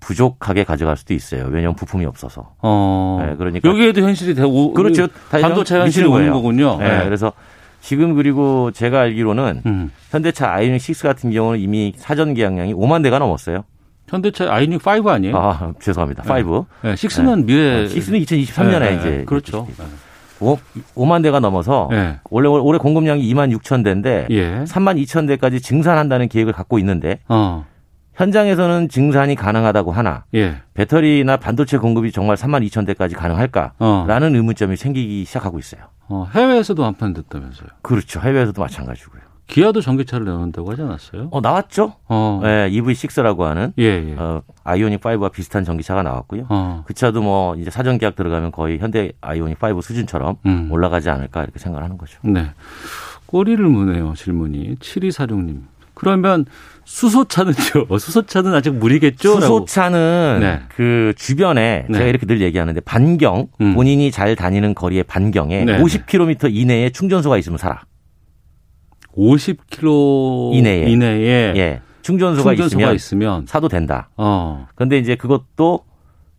부족하게 가져갈 수도 있어요. 왜냐하면 부품이 없어서. 어. 네, 그러니까 여기에도 현실이 되고 그렇죠. 반도체 현실이 오는 거군요. 네, 네. 그래서 지금 그리고 제가 알기로는 음. 현대차 아이닉 6 같은 경우는 이미 사전 계약량이 5만 대가 넘었어요. 현대차 아이닉 5 아니에요? 아, [laughs] 죄송합니다. 5. 네. 6는 미래 6는 2023년에 이제 그렇죠. 5, 5만 대가 넘어서 네. 원래 올해 공급량이 2만 6천 대인데 예. 3만 2천 대까지 증산한다는 계획을 갖고 있는데 어. 현장에서는 증산이 가능하다고 하나 예. 배터리나 반도체 공급이 정말 3만 2천 대까지 가능할까라는 어. 의문점이 생기기 시작하고 있어요. 어, 해외에서도 완판됐다면서요? 그렇죠. 해외에서도 마찬가지고요. 기아도 전기차를 내놓는다고 하지 않았어요? 어, 나왔죠. 어. 네, EV6라고 하는 예, 예. 어, 아이오닉 5와 비슷한 전기차가 나왔고요. 어. 그 차도 뭐 이제 사전 계약 들어가면 거의 현대 아이오닉 5 수준처럼 음. 올라가지 않을까 이렇게 생각을 하는 거죠. 네. 꼬리를 무네요, 질문이. 7246님. 그러면 수소차는요? [laughs] 수소차는 아직 무리겠죠? 수소차는 네. 그 주변에 네. 제가 이렇게 늘 얘기하는데 반경, 음. 본인이 잘 다니는 거리의 반경에 네. 50km 이내에 충전소가 있으면 살아. 50km 이내에. 이내에 예. 충전소가, 충전소가 있으면, 있으면, 사도 된다. 어. 근데 이제 그것도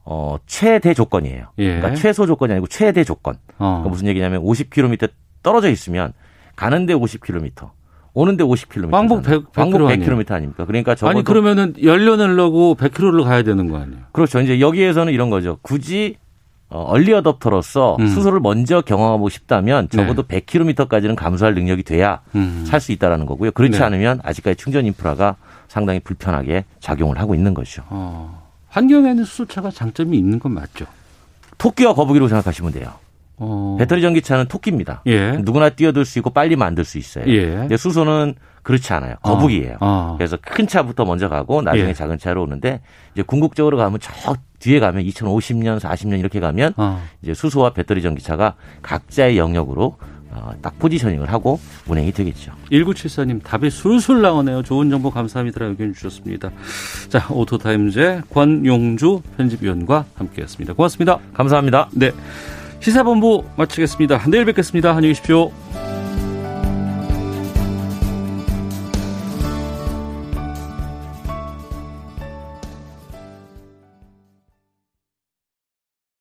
어 최대 조건이에요. 예. 그러니까 최소 조건이 아니고 최대 조건. 어. 그러니까 무슨 얘기냐면 50km 떨어져 있으면 가는데 50km, 오는데 50km. 왕복 100, 100 왕복 100km 아닙니까? 그러니까 저 아니 그러면은 연료 내려고 100km를 가야 되는 거 아니에요? 그렇죠. 이제 여기에서는 이런 거죠. 굳이 어, 얼리 어답터로서 음. 수소를 먼저 경험하고 싶다면 적어도 네. 100km까지는 감소할 능력이 돼야 음. 살수 있다라는 거고요. 그렇지 네. 않으면 아직까지 충전 인프라가 상당히 불편하게 작용을 하고 있는 것이죠. 어. 환경에는 수소차가 장점이 있는 건 맞죠? 토끼와 거북이로 생각하시면 돼요. 어. 배터리 전기차는 토끼입니다. 예. 누구나 뛰어들 수 있고 빨리 만들 수 있어요. 예. 근데 수소는 그렇지 않아요. 거북이에요. 어. 어. 그래서 큰 차부터 먼저 가고 나중에 예. 작은 차로 오는데 이제 궁극적으로 가면 저 뒤에 가면 2050년, 40년 이렇게 가면 어. 이제 수소와 배터리 전기차가 각자의 영역으로 어, 딱 포지셔닝을 하고 운행이 되겠죠. 1974님 답이 술술 나오네요. 좋은 정보 감사합니다. 의견 주셨습니다. 자, 오토타임즈 권용주 편집위원과 함께했습니다. 고맙습니다. 감사합니다. 네. 시사본부 마치겠습니다. 내일 뵙겠습니다. 안녕히 계십시오.